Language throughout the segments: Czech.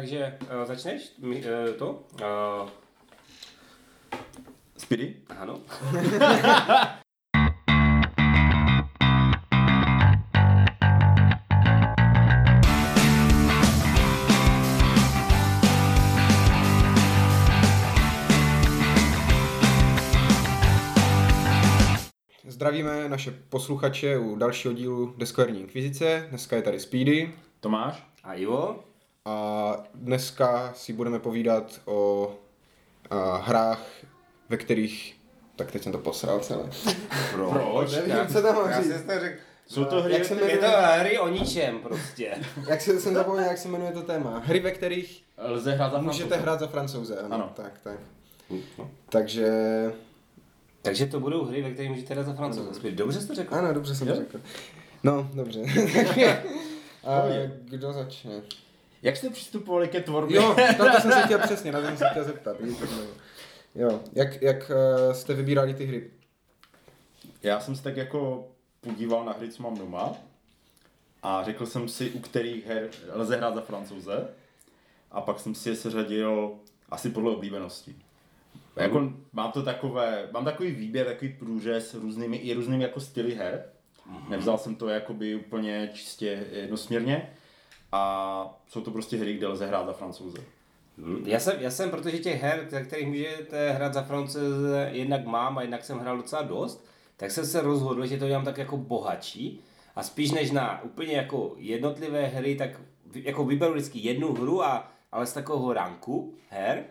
Takže uh, začneš Mi, uh, to? Uh, Speedy? ano. Zdravíme naše posluchače u dalšího dílu Deskoherní inkvizice. Dneska je tady Speedy Tomáš? A Ivo? A dneska si budeme povídat o a, hrách, ve kterých... Tak teď jsem to posral celé. Proč? Nevím, co tam mám Já říct. to řekl. Jsou to hry, Jak se Je to jmenuje, hry o ničem prostě. jak se, jsem zapomněl, jak se jmenuje to téma. Hry, ve kterých lze hrát za můžete Francouze. hrát za francouze. Ano, Ano. tak, tak. Takže... Takže to budou hry, ve kterých můžete hrát za francouze. Dobře jsi to řekl. Ano, dobře jsem to Jo? řekl. No, dobře. a kdo začne? Jak jste přistupovali ke tvorbě? Jo, na to jsem se chtěl přesně, na to jsem se chtěl zeptat. Jo, jak, jak uh, jste vybírali ty hry? Já jsem se tak jako podíval na hry, co mám doma a řekl jsem si, u kterých her lze hrát za francouze a pak jsem si je seřadil asi podle oblíbenosti. Mm. Jako, mám to takové, mám takový výběr, takový průřez různými, i různými jako styly her. Mm. Nevzal jsem to jakoby úplně čistě jednosměrně a jsou to prostě hry, kde lze hrát za francouze. Hm, Já jsem, já jsem, protože těch her, kterých můžete hrát za francouze, jednak mám a jednak jsem hrál docela dost, tak jsem se rozhodl, že to dělám tak jako bohatší a spíš než na úplně jako jednotlivé hry, tak jako vyberu vždycky jednu hru, a, ale z takového ranku her,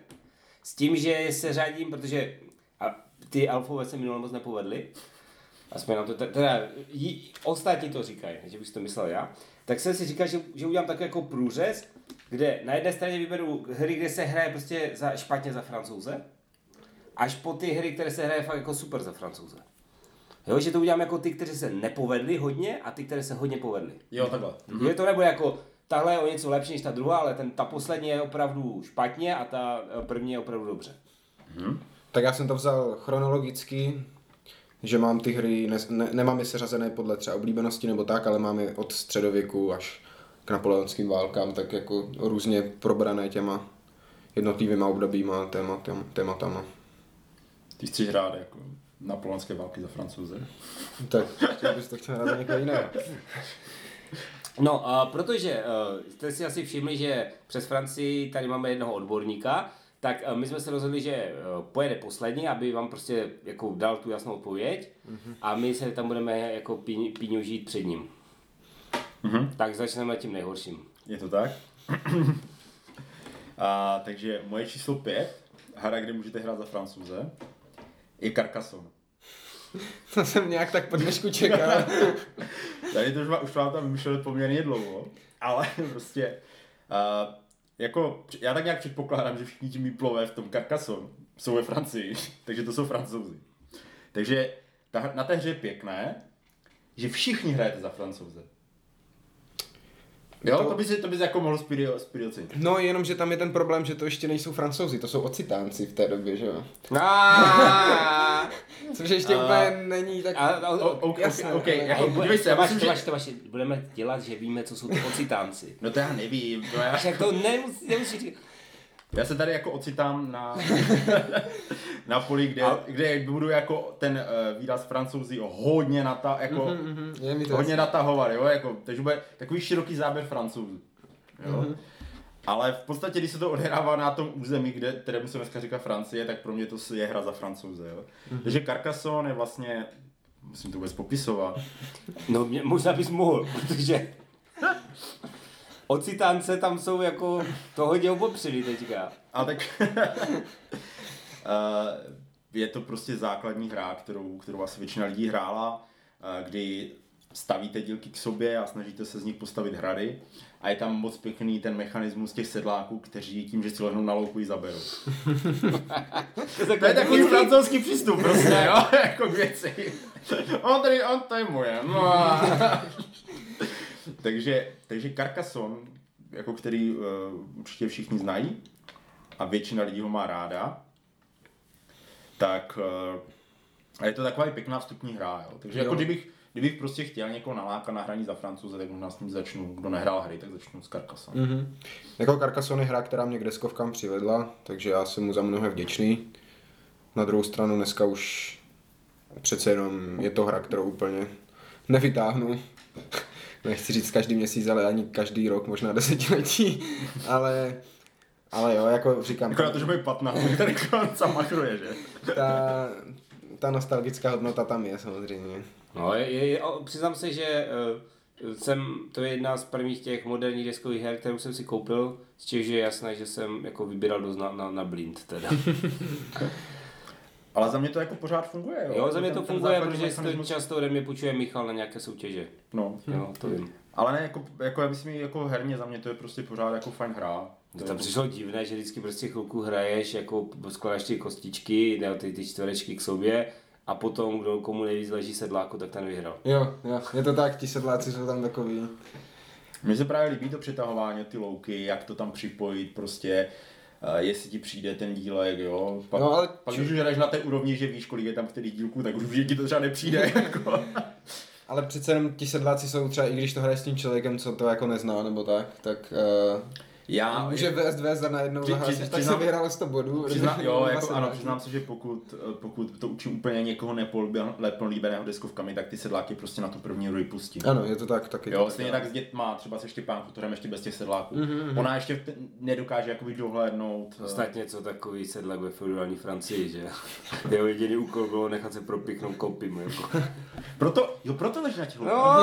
s tím, že se řadím, protože a ty alfové se minule moc nepovedly, aspoň nám to te- teda, jí, ostatní to říkají, že bych si to myslel já, tak jsem si říkal, že, že udělám takový jako průřez, kde na jedné straně vyberu hry, kde se hraje prostě za, špatně za francouze, až po ty hry, které se hraje fakt jako super za francouze. Jo, že to udělám jako ty, kteří se nepovedly hodně a ty, které se hodně povedly. Jo, takhle. Mm-hmm. Že to nebude jako tahle je o něco lepší než ta druhá, ale ten, ta poslední je opravdu špatně a ta eh, první je opravdu dobře. Tak já jsem to vzal chronologicky, že mám ty hry, ne, ne, nemám je seřazené podle třeba oblíbenosti nebo tak, ale mám je od středověku až k napoleonským válkám, tak jako různě probrané těma jednotlivýma obdobíma, tématem, tématama. Ty chceš hrát jako napoleonské války za francouze? Tak chtěl bys to chtěl hrát za někoho jiného. No, a protože uh, jste si asi všimli, že přes Francii tady máme jednoho odborníka, tak uh, my jsme se rozhodli, že uh, pojede poslední, aby vám prostě jako dal tu jasnou odpověď mm-hmm. a my se tam budeme jako píň, píňužít před ním. Mhm. Tak začneme tím nejhorším. Je to tak? A, takže moje číslo pět, hra, kde můžete hrát za francouze, je Carcassonne. To jsem nějak tak po dnešku čekal. Tady to už, má, už mám tam vymýšleli poměrně dlouho, ale prostě uh, jako, já tak nějak předpokládám, že všichni ti míplové v tom Carcassonne jsou ve Francii, takže to jsou francouzi. Takže ta, na té hře je pěkné, že všichni hrajete za francouze. Jo, To- to by si, to by si jako mohl Spirio, Spirio ocenit. No jenom, že tam je ten problém, že to ještě nejsou francouzi, to jsou ocitánci v té době, že jo? A, Což ještě úplně není tak... ok, Jasné, se, já myslím, že... Budeme dělat, že víme, co jsou to ocitánci. No to já nevím, to já... Však to nemusí, nemusí říkat. Já se tady jako ocitám na, na poli, kde, A- kde budu jako ten uh, výraz francouzi hodně nata, jako, Mhm, mi to hodně natahovat, jo, jako, takže bude takový široký záběr francouzů, jo. Ale v podstatě, když se to odehrává na tom území, kde, kterému se dneska říká Francie, tak pro mě to je hra za francouze, jo. Takže Carcassonne je vlastně, musím to vůbec popisovat, No, mě, možná bys mohl, protože ocitánce tam jsou jako to hodně opopřili teďka. A tak je to prostě základní hra, kterou, kterou asi většina lidí hrála, eh, kdy stavíte dílky k sobě a snažíte se z nich postavit hrady. A je tam moc pěkný ten mechanismus těch sedláků, kteří tím, že si lehnou na louku, ji zaberou. To je takový francouzský přístup prostě, jo, jako k věci. On tady, on to je moje. No. takže, takže Carcassonne, jako který uh, určitě všichni znají, a většina lidí ho má ráda, tak uh, a je to taková i pěkná vstupní hra, jo. Takže Jo. jako kdybych, kdybych prostě chtěl někoho nalákat na hraní za francouze, tak možná s ním začnu, kdo nehrál hry, tak začnu s Carcassonne. Mm-hmm. Jako Carcassonne je hra, která mě k deskovkám přivedla, takže já jsem mu za mnohé vděčný. Na druhou stranu dneska už přece jenom je to hra, kterou úplně nevytáhnu. Nechci říct každý měsíc, ale ani každý rok, možná desetiletí, ale ale jo, jako říkám... Jako na to, že mají 15, tak tam machruje, že? Ta, ta nostalgická hodnota tam je samozřejmě. No, je, je, přiznám se, že uh, jsem, to je jedna z prvních těch moderních deskových her, kterou jsem si koupil, z těch, že je jasné, že jsem jako vybíral dost na, na, na blind teda. Ale za mě to jako pořád funguje, jo? Jo, za mě to funguje, protože si to často ode mě půjčuje Michal na nějaké soutěže. No. Jo, to vím. Ale ne, jako, jako já myslím, jako herně za mě to je prostě pořád jako fajn hra. To tam přišlo divné, že vždycky prostě chvilku hraješ, jako skládáš ty kostičky, ne, ty, ty čtverečky k sobě a potom, kdo komu nejvíc leží sedláku, tak ten vyhrál. Jo, jo, je to tak, ti sedláci jsou tam takový. Mně se právě líbí to přitahování, ty louky, jak to tam připojit, prostě, uh, jestli ti přijde ten dílek, jo. Pak, no, ale pak či... když už hraješ na té úrovni, že víš, kolik je tam který dílků, tak už ti to třeba nepřijde. jako. ale přece jenom ti sedláci jsou třeba, i když to hraješ s tím člověkem, co to jako nezná, nebo tak, tak uh já, může vést vést za najednou při, při, tak se vyhrál 100 bodů. Přizná, jo, jako, ano, přiznám se, že pokud, pokud to učím úplně někoho nepolíbeného deskovkami, tak ty sedláky prostě na tu první hru pustí. Ano, je to tak taky. Jo, stejně tak s dětma, třeba se Štěpánku, to ještě bez těch sedláků. Mm-hmm. Ona ještě nedokáže jakoby dohlédnout. Eh, Snad něco takový sedlak ve feudální Francii, že jeho jediný úkol bylo nechat se propíchnout kopím. Jako. proto, jo, proto leží na těch no,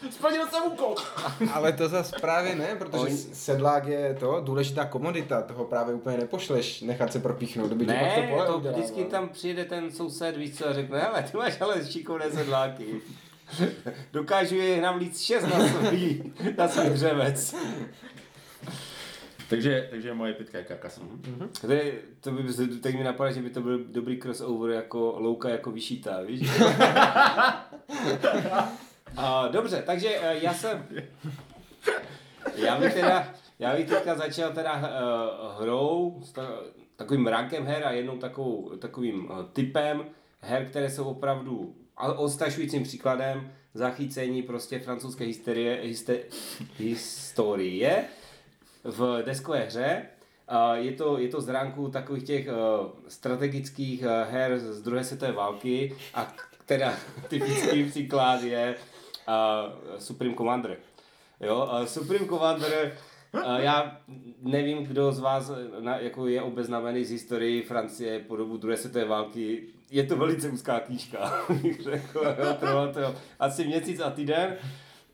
Splnil jsem úkol. Ale to zase právě ne, protože sedlák sedlák je to důležitá komodita, toho právě úplně nepošleš nechat se propíchnout, doby ne, to pole to udělá, vždycky no. tam přijde ten soused, víš co, a řekne, hele, ty máš ale šikovné sedláky. Dokážu je navlít šest na svůj, na svůj dřevec. Takže, takže moje pitka je Carcassonne. Mm-hmm. to by, teď mi napadá, že by to byl dobrý crossover jako louka jako vyšítá, víš? a, dobře, takže uh, já jsem... Já bych teda, já bych teďka začal teda uh, hrou s ta, takovým rankem her a jednou takovou, takovým uh, typem her, které jsou opravdu ostašujícím příkladem zachycení prostě francouzské hysterie, hyste, historie v deskové hře. Uh, je, to, je to z ránku takových těch uh, strategických uh, her z druhé světové války a teda typický příklad je Supreme Commander. Jo, Supreme Commander já nevím, kdo z vás na, jako je obeznámený z historii Francie po dobu druhé světové války. Je to velice úzká knížka, řekl, jo, trvalo to asi měsíc a týden.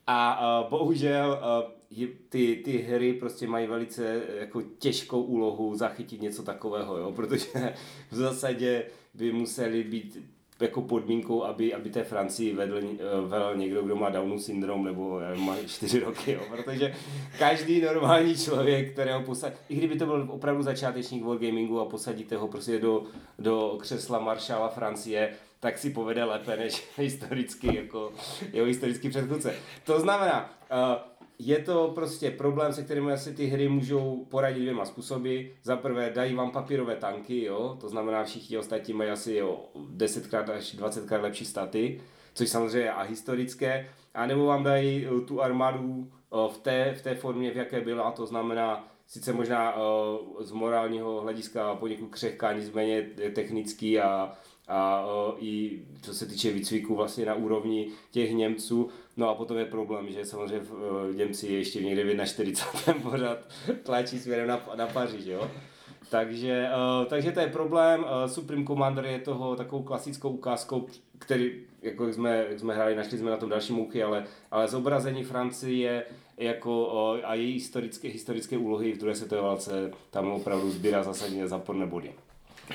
A uh, bohužel uh, ty, ty hry prostě mají velice jako těžkou úlohu zachytit něco takového, jo, protože v zásadě by museli být jako podmínkou, aby, aby té Francii vedl, eh, vedl někdo, kdo má Downů syndrom nebo má čtyři roky, jo. protože každý normální člověk, kterého posadí, i kdyby to byl opravdu začátečník wargamingu a posadíte ho prostě do, do křesla maršála Francie, tak si povede lépe než historicky, jako jeho historický předchůdce. To znamená, uh, je to prostě problém, se kterým asi ty hry můžou poradit dvěma způsoby. Za prvé dají vám papírové tanky, jo, to znamená všichni ostatní mají asi jo, 10krát až 20krát lepší staty, což samozřejmě je ahistorické, a nebo vám dají eh, tu armádu eh, v té, v té formě, v jaké byla, to znamená sice možná eh, z morálního hlediska poněkud křehká, nicméně technický a a i co se týče výcviku vlastně na úrovni těch Němců. No a potom je problém, že samozřejmě uh, Němci ještě někde v 41. pořád tlačí směrem na, na Paříž, jo. Takže, uh, takže to je problém. Uh, Supreme Commander je toho takovou klasickou ukázkou, který, jako jsme, jak jsme hráli, našli jsme na tom další mouchy, ale, ale zobrazení Francie jako, uh, a její historické, historické úlohy v druhé světové válce tam opravdu sbírá zásadně záporné body.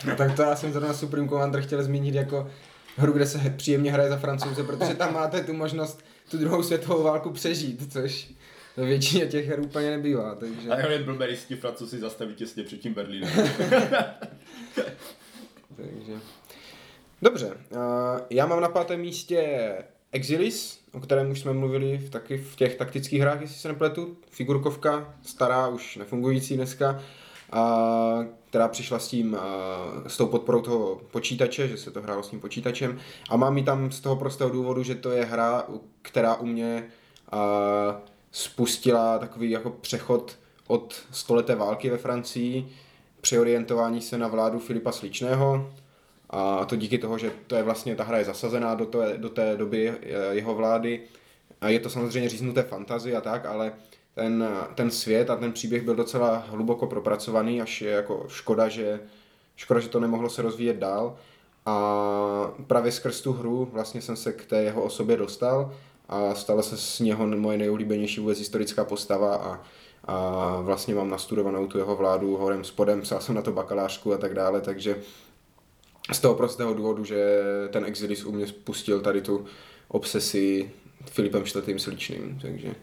No tak to já jsem zrovna Supreme Commander chtěl zmínit jako hru, kde se příjemně hraje za francouze, protože tam máte tu možnost tu druhou světovou válku přežít, což ve většině těch her úplně nebývá. Takže... A je blbý, si francouzi zastaví těsně před tím Berlínem. takže... Dobře, já mám na pátém místě Exilis, o kterém už jsme mluvili v, taky v těch taktických hrách, jestli se nepletu. Figurkovka, stará, už nefungující dneska. a, která přišla s tím, a, s tou podporou toho počítače, že se to hrálo s tím počítačem a mám ji tam z toho prostého důvodu, že to je hra, která u mě a, spustila takový jako přechod od stoleté války ve Francii, přeorientování se na vládu Filipa Sličného, a to díky toho, že to je vlastně, ta hra je zasazená do té, do té doby eh, jeho vlády. A je to samozřejmě říznuté fantazie a tak, ale ten, ten svět a ten příběh byl docela hluboko propracovaný, až je jako škoda, že, škoda, že to nemohlo se rozvíjet dál. A právě skrz tu hru vlastně jsem se k té jeho osobě dostal a stala se z něho moje nejoblíbenější vůbec historická postava a, a vlastně mám nastudovanou tu jeho vládu horem spodem, psal jsem na to bakalářku a tak dále, takže z toho prostého důvodu, že ten Exilis u mě spustil tady tu obsesi Filipem IV. Sličným, takže...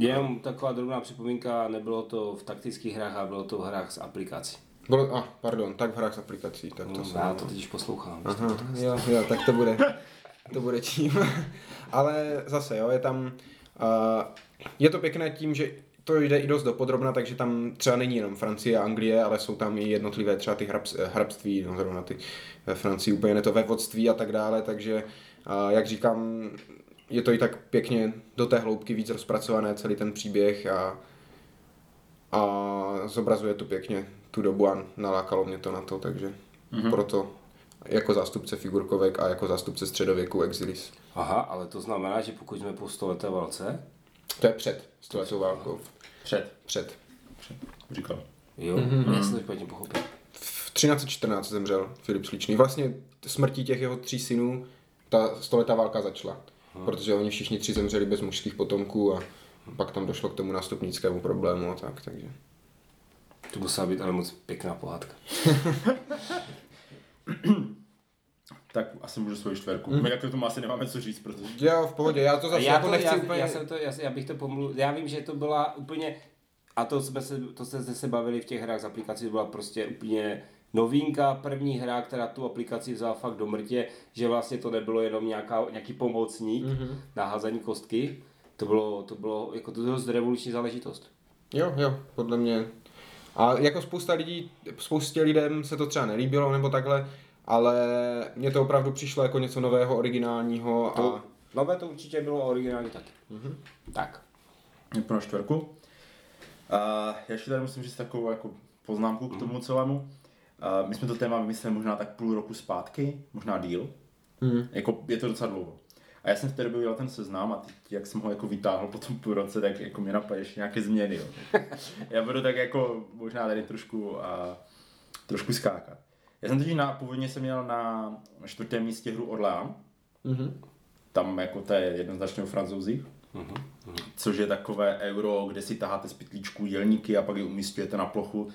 Jenom taková drobná připomínka, nebylo to v taktických hrách, ale bylo to v hrách s aplikací. Bylo, ah, pardon, tak v hrách s aplikací, tak to No, jsem... já to teď poslouchám. Aha, jo, jo, tak to bude, to bude tím. Ale zase, jo, je tam, uh, je to pěkné tím, že to jde i dost do podrobna, takže tam třeba není jenom Francie a Anglie, ale jsou tam i jednotlivé třeba ty hrabs, hrabství, no zrovna ty ve Francii úplně ne to vévodství a tak dále, takže uh, jak říkám, je to i tak pěkně do té hloubky víc rozpracované celý ten příběh a, a zobrazuje to pěkně tu dobu a nalákalo mě to na to, takže mm-hmm. proto jako zástupce figurkovek a jako zástupce středověku Exilis. Aha, ale to znamená, že pokud jsme po stoleté válce, To je před stoletou válkou. Před. Před. Říkal. jo, mm-hmm. já jsem to špatně pochopil. V 1314 zemřel Filip Sličný. Vlastně smrtí těch jeho tří synů ta stoletá válka začala. Hmm. Protože oni všichni tři zemřeli bez mužských potomků a pak tam došlo k tomu nástupnickému problému a tak, takže. To musela být ale moc pěkná pohádka. Tak asi můžu svoji čtverku. Mm. My jak k tomu asi nemáme co říct, protože... Jo, v pohodě, já to zase já, jako to, nechci já, úplně... já, jsem to, já, já, bych to pomluvil, já vím, že to byla úplně, a to jsme se, to jsme se bavili v těch hrách z aplikací, to byla prostě úplně novinka, první hra, která tu aplikaci vzala fakt do mrtě, že vlastně to nebylo jenom nějaká, nějaký pomocník Mhm. mm-hmm. na házení kostky, to bylo, to bylo jako to dost revoluční záležitost. Jo, jo, podle mě. A jako spousta lidí, spoustě lidem se to třeba nelíbilo nebo takhle, ale mně to opravdu přišlo jako něco nového, originálního To, a... nové to určitě bylo originálně taky. Mm-hmm. Tak. Je pro čtverku. A já ještě tady musím říct takovou jako poznámku k tomu celému. A my jsme to téma vymysleli možná tak půl roku zpátky, možná díl. Mhm. Jako je to docela dlouho. A já jsem v té době udělal ten seznam a teď, jak jsem ho jako vytáhl po tom půl roce, tak jako mě napadly ještě nějaké změny. Jo. já budu tak jako možná tady trošku, a, trošku skákat. Já jsem totiž na, původně jsem měl na čtvrtém místě hru Orléans, Mhm. tam jako to je jednoznačně o francouzích, Mm-hmm. což je takové euro, kde si taháte z pytlíčků dělníky a pak je umístujete na plochu.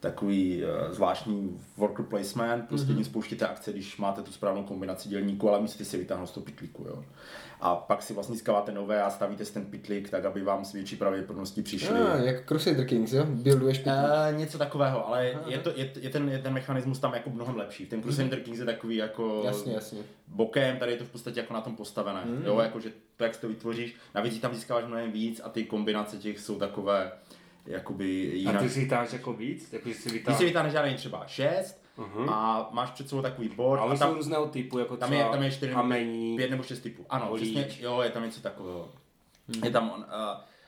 Takový uh, zvláštní worker placement, prostě mm-hmm. spouštíte akce, když máte tu správnou kombinaci dělníků, ale musíte si vytáhnout z toho pytlíku. Jo. A pak si vlastně získáváte nové a stavíte si ten pytlík tak, aby vám s větší pravděpodobností přišli. Ah, jak Crusader Kings, jo? Builduješ pytlík. Uh, něco takového, ale je, to, je, je, ten, je ten mechanismus tam jako mnohem lepší. Ten Crusader Kings je takový jako Jasně, jasně. bokem, tady je to v podstatě jako na tom postavené. Mm. Jo, jako že to, jak si to vytvoříš, navíc tam získáváš mnohem víc a ty kombinace těch jsou takové jakoby jinak. A ty si vytáháš jako víc? Jako, že si Ty vytáháš... si vytáhneš žádný třeba 6 Mhm. a máš před sebou takový board Ale a jsou tam, různého typu, jako tam, je, tam je 4 kamení. 5 nebo 6 typů. Ano, přesně, jo, je tam něco takového. Je tam on, uh,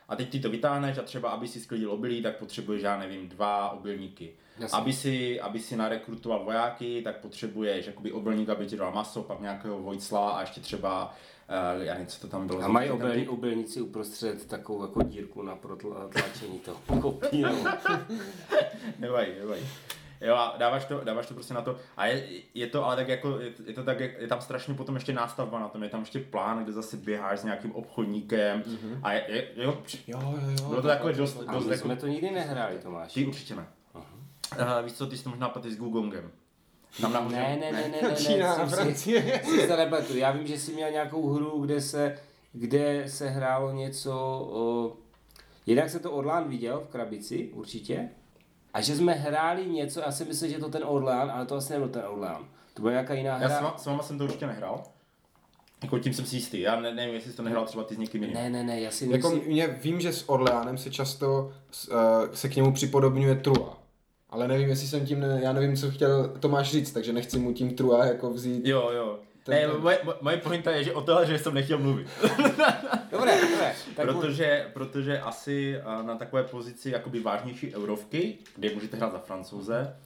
a teď ty to vytáhneš a třeba, aby si sklidil obilí, tak potřebuješ, já nevím, dva obilníky. Jasně. Aby si, aby si narekrutoval vojáky, tak potřebuješ jakoby obilník, aby ti dal maso, pak nějakého vojcla a ještě třeba, já nevím, co to tam bylo. A mají obel, obilníci uprostřed takovou jako dírku na protlačení toho kopí. Nevadí, nevadí. Jo a dáváš to, dáváš to prostě na to. A je, je to ale tak jako, je, je to tak, je tam strašně potom ještě nástavba na tom, je tam ještě plán, kde zase běháš s nějakým obchodníkem mm-hmm. a je, je, jo, Jo, jo, jo. bylo to takové dost, A dost my jako, jsme to nikdy nehráli, Tomáš. ty určitě ne. Uh, víš co, ty jsi to možná paty s Gugongem. Tam nám Ne, ne, ne, ne, ne, Čína a ne, jsem si, si se nepletu. Já vím, že jsi měl nějakou hru, kde se, kde se hrálo něco, o, jednak se to Orlán viděl v krabici, určitě, a že jsme hráli něco, já si myslím, že to ten Orlán, ale to asi nebyl ten Orlán. To byla nějaká jiná Já s, hra. váma, s váma jsem to určitě nehrál. Jako tím jsem si jistý. Já ne, nevím, jestli jsi to nehrál třeba ty s někým jiným. Ne, ne, ne, já si Jako myslím, mě, vím, že s Orleánem se často uh, se k němu připodobňuje Trua. Ale nevím, jestli jsem tím, ne, já nevím, co chtěl Tomáš říct, takže nechci mu tím trua jako vzít. Jo, jo. Ten- Ne, ten- moje, moje pointa je, že o tohle, že jsem nechtěl mluvit. Dobré, dobré. Tak protože, protože asi na takové pozici jakoby vážnější eurovky, kde můžete hrát za francouze,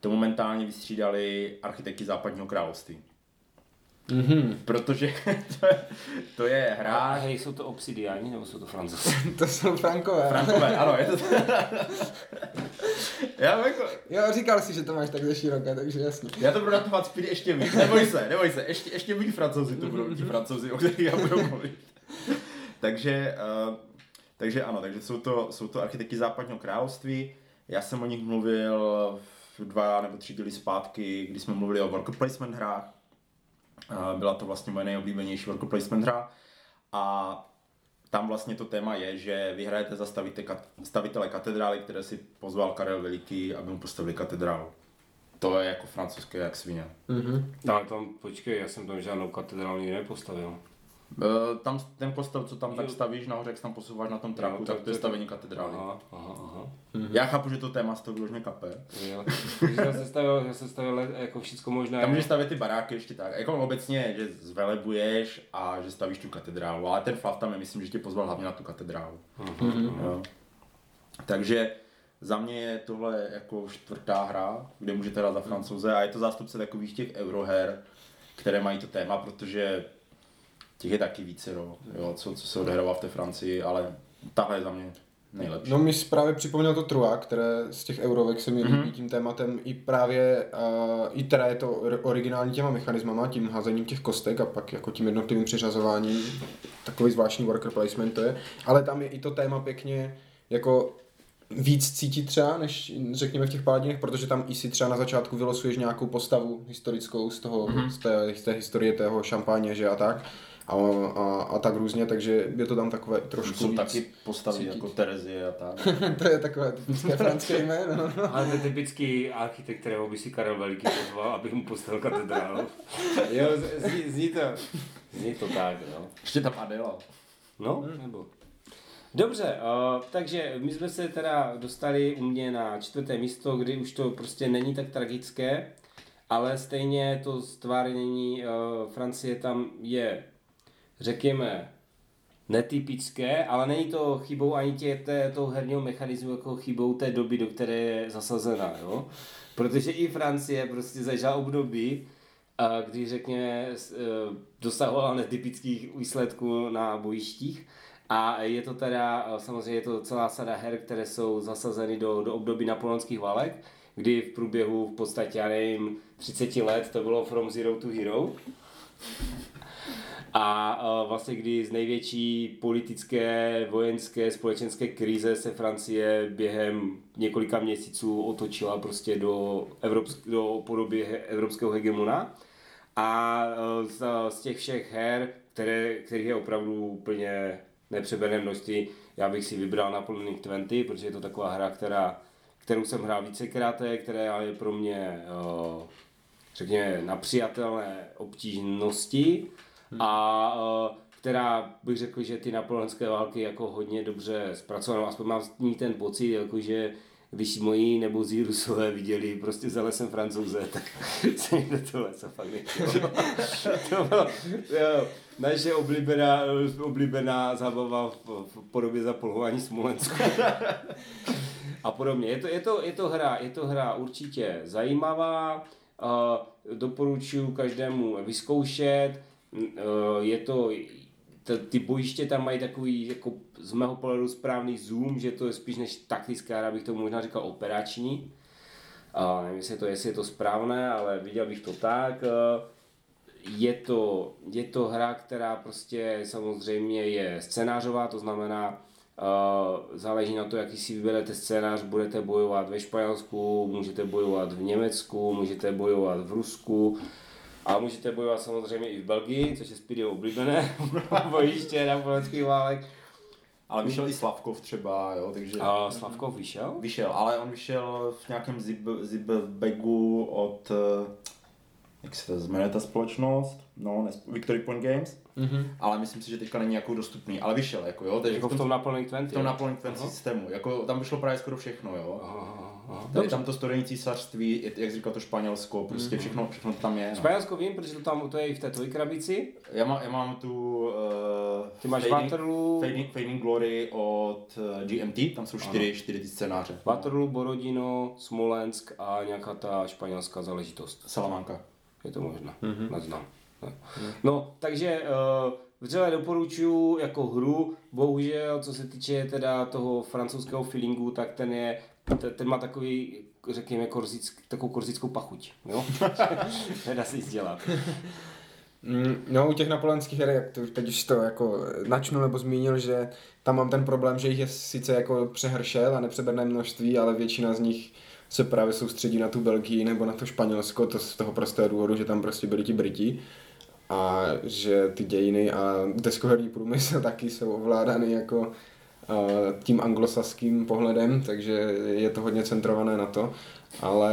to momentálně vystřídali architekti západního království. Mhm. Protože to je, to je A hra... hej, jsou to obsidiáni nebo jsou to francouzi? To jsou Frankové. Frankové, ano, je to... já, jako, Jo, říkal si, že to máš tak ze široké, takže jasně. já to budu natovat speedy ještě víc, neboj se, neboj se, ještě, ještě víc francouzi to budou, ti francouzi, o kterých já budu mluvit. takže, uh, takže ano, takže jsou to, jsou to architekti západního království. Já jsem o nich mluvil v dva nebo tři díly zpátky, kdy jsme mluvili o worker placement hrách. Byla to vlastně moje nejoblíbenější worker placement hra. A tam vlastně to téma je, že vyhrajete za stavite- kat- stavitele katedrály, které si pozval Karel Veliký, aby mu postavili katedrálu. To je jako francouzské jak svině. Mhm. Ale tam, počkej, já jsem tam žádnou katedrálu nikdy nepostavil. E, tam ten kostel, co tam tak stavíš nahoře, jak se tam posouváš na tom traku, Jo, tak tak to je stavení katedrály. Aha, aha, aha. Já chápu, že to téma z toho vyloženě kape. Jo. Já jsem stavil, já jsem stavil jako všechno možné. Tam můžeš stavět ty baráky ještě tak. Jako obecně, že zvelebuješ a že stavíš tu katedrálu, ale ten Flav tam je, myslím, že tě pozval hlavně na tu katedrálu. Jo. Takže za mě je tohle jako čtvrtá hra, kde můžete hrát za francouze a je to zástupce takových těch euroher, které mají to téma, protože těch je taky více, jo, jo co, co se odehrává v té Francii, ale tahle je za mě nejlepší. No mi právě připomněl to Trua, které z těch eurovek se mi Mhm. líbí tím tématem i právě, uh, i teda je to or- originální těma mechanismama, tím házením těch kostek a pak jako tím jednotlivým přiřazováním, takový zvláštní worker placement to je, ale tam je i to téma pěkně jako víc cítit třeba, než řekněme v těch paladinech, protože tam i si třeba na začátku vylosuješ nějakou postavu historickou z toho, Mhm. mm-hmm. z, té, z té historie tého šampáně, že a tak. A, a, a tak různě, takže je to tam takové trošku Jsou víc. taky postavy cítit. jako Terezie a tak. to je takové typické franské jméno. no, no. Ale to je typický architekt, kterého by si Karel Veliký pozval, abych mu postavil katedrálu. Jo, z- zní, zní to, zní to tak, no. Ještě tam Adela. No, nebo... Dobře, uh, takže my jsme se teda dostali u mě na čtvrté místo, kdy už to prostě není tak tragické, ale stejně to stvárnění uh, Francie tam je, řekněme, netypické, ale není to chybou ani tě, té, toho herního mechanismu, jako chybou té doby, do které je zasazena, jo? Protože i Francie prostě zažila období, kdy řekněme eh, dosahovala netypických výsledků na bojištích. A je to teda, samozřejmě je to celá sada her, které jsou zasazeny do, do období napoleonských válek, kdy v průběhu v podstatě, já nevím, 30 let to bylo From Zero to Hero. A vlastně kdy z největší politické, vojenské, společenské krize se Francie během několika měsíců otočila prostě do, evropsk- do podoby evropského hegemona. A z, z těch všech her, které, kterých je opravdu úplně nepřeberné množství, já bych si vybral Napoleonic 20, protože je to taková hra, která, kterou jsem hrál vícekrát, která je pro mě uh, řekněme, na přijatelné obtížnosti a uh, která bych řekl, že ty napoleonské války jako hodně dobře zpracovanou, aspoň mám ní ten pocit, jako že když moji nebo zí Rusové viděli prostě za lesem francouze, tak se jim do toho lesa fakt nechtělo. to bylo jo, naše oblíbená, oblíbená zábava v, v podobě zapolhování Smolensku. a podobně. Je to, je, to, je, to hra, je to hra určitě zajímavá, uh, doporučuji každému vyzkoušet, je to, ty bojiště tam mají takový, jako z mého pohledu správný zoom, že to je spíš než taktická hra, bych to možná říkal operační. Uh, nevím, jestli je, to, jestli je to správné, ale viděl bych to tak. Uh, je to, je to hra, která prostě samozřejmě je scénářová, to znamená, Uh, záleží na to, jaký si vyberete scénář, budete bojovat ve Španělsku, můžete bojovat v Německu, můžete bojovat v Rusku a můžete bojovat samozřejmě i v Belgii, což je Speedy oblíbené bojiště na vojenských válek. Ale vyšel i Slavkov třeba, jo, takže... A Slavkov vyšel? Vyšel, ale on vyšel v nějakém zip, zipbagu od, eh, jak se to jmenuje ta společnost, no, nes, Victory Point Games, Mhm. ale myslím si, že teďka není jako dostupný, ale vyšel, jako jo, takže Jako v tom Napoleonic 20? v tom Napoleon Defense Aha. systému, jako tam vyšlo právě skoro všechno, jo. Aha, aha. tam to studení císařství, jak říkal to Španělsko, prostě všechno, všechno tam je. No. Španělsko vím, protože to tam to je i v té tvojí krabici. Já, má, já mám tu uh, Ty máš Fading, Waterloo, Fading, Fading Glory od uh, GMT, tam jsou čtyři, čtyři ty scénáře. Waterloo, Borodino, Smolensk a nějaká ta španělská záležitost. Salamanca. Je to možné, mm-hmm. neznám. Ne. No, takže uh, vřele doporučuji jako hru, bohužel, co se týče teda toho francouzského feelingu, tak ten je, ten, ten má takový, řekněme, korzick, takovou korzickou pachuť, jo? Nedá se nic dělat. Mm, No, u těch napoleonských her, jak to, teď už to jako načnu nebo zmínil, že tam mám ten problém, že jich je sice jako přehršel a nepřeberné množství, ale většina z nich se právě soustředí na tu Belgii nebo na to Španělsko, to z toho prostého důvodu, že tam prostě byli ti Briti a že ty dějiny a deskoherní průmysl taky jsou ovládány jako tím anglosaským pohledem, takže je to hodně centrované na to. Ale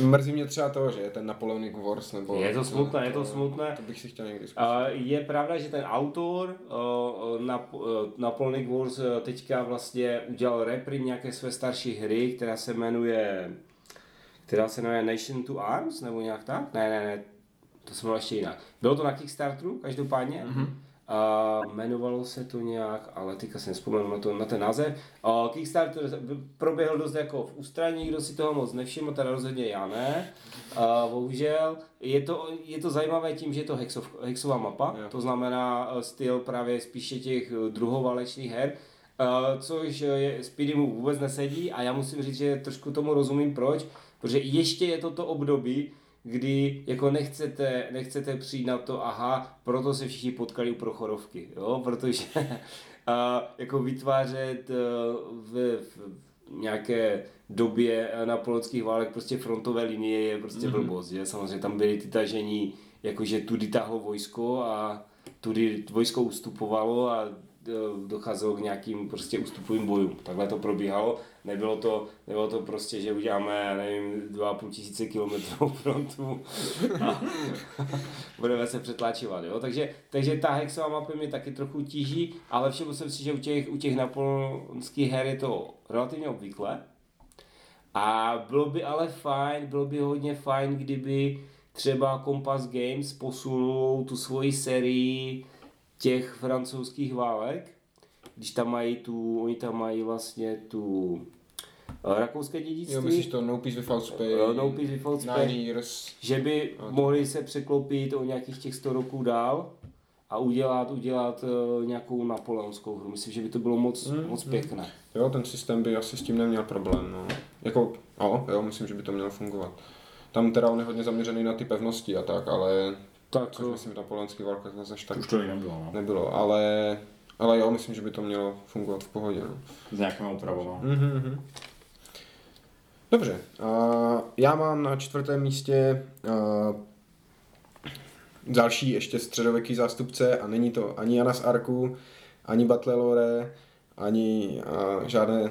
mrzí mě třeba to, že je ten Napoleonic Wars, nebo... Je to smutné, je to smutné. To bych si chtěl někdy zkusit. A je pravda, že ten autor na, uh, Napoleonic Wars teďka vlastně udělal reprint nějaké své starší hry, která se jmenuje která se jmenuje Nation to Arms, nebo nějak tak? Ne, ne, ne, to se jmenovalo ještě jinak. Bylo to na Kickstarteru, každopádně. Mm-hmm. A jmenovalo se to nějak, ale teďka si nespomenu na, to, na ten název. A Kickstarter proběhl dost jako v ústraní, kdo si toho moc nevšiml, teda rozhodně já ne. A bohužel je to, je to zajímavé tím, že je to hexov, hexová mapa, Jo. to znamená eh, styl právě spíše těch eh, druhoválečných her, Uh, což je, Speedy mu vůbec nesedí a já musím říct, že trošku tomu rozumím proč, protože ještě je to to období, kdy jako nechcete, nechcete přijít na to, aha, proto se všichni potkali u Prochorovky, jo, protože uh, jako vytvářet uh, v, v nějaké době eh, napoleonských válek prostě frontové linie je prostě mm-hmm. blbost, že samozřejmě tam byly ty tažení, jakože tudy tahlo vojsko a tudy vojsko ustupovalo a eh, docházelo k nějakým prostě ústupovým bojům. Takhle to probíhalo. Nebylo to, nebylo to prostě, že uděláme, já nevím, 2,5 tisíce kilometrů frontu a budeme se přetlačovat. Jo? Takže, takže ta hexová mapa mě taky trochu tíží, ale všiml jsem si, že u těch, u těch napoleonských her je to relativně obvyklé. A bylo by ale fajn, bylo by hodně fajn, kdyby třeba Compass Games posunul tu svoji sérii těch francouzských válek, když tam mají tu, oni tam mají vlastně tu rakouské dědictví, Jo, myslíš to No Peace Without Space, Eh, No Peace Without Space. Nine Years. že by mohli se překlopit o nějakých těch 100 roků dál a udělat, udělat uh, nějakou napoleonskou hru. Myslím, že by to bylo moc, Mm, moc mm. pěkné. Jo, ten systém by asi s tím neměl problém, no. Jako, jo, jo, myslím, že by to mělo fungovat. Tam teda on je hodně zaměřený na ty pevnosti a tak, ale Tak, což myslím, že na polenských válkách zase až tak Už to nebylo, no. nebylo, ale, ale jo, myslím, že by to mělo fungovat v pohodě, no. S nějakými úpravama. Mhm. Dobře, a já mám na čtvrtém místě a, další ještě středověký zástupce a není to ani Jana z Arku, ani Battlelore, ani a, žádné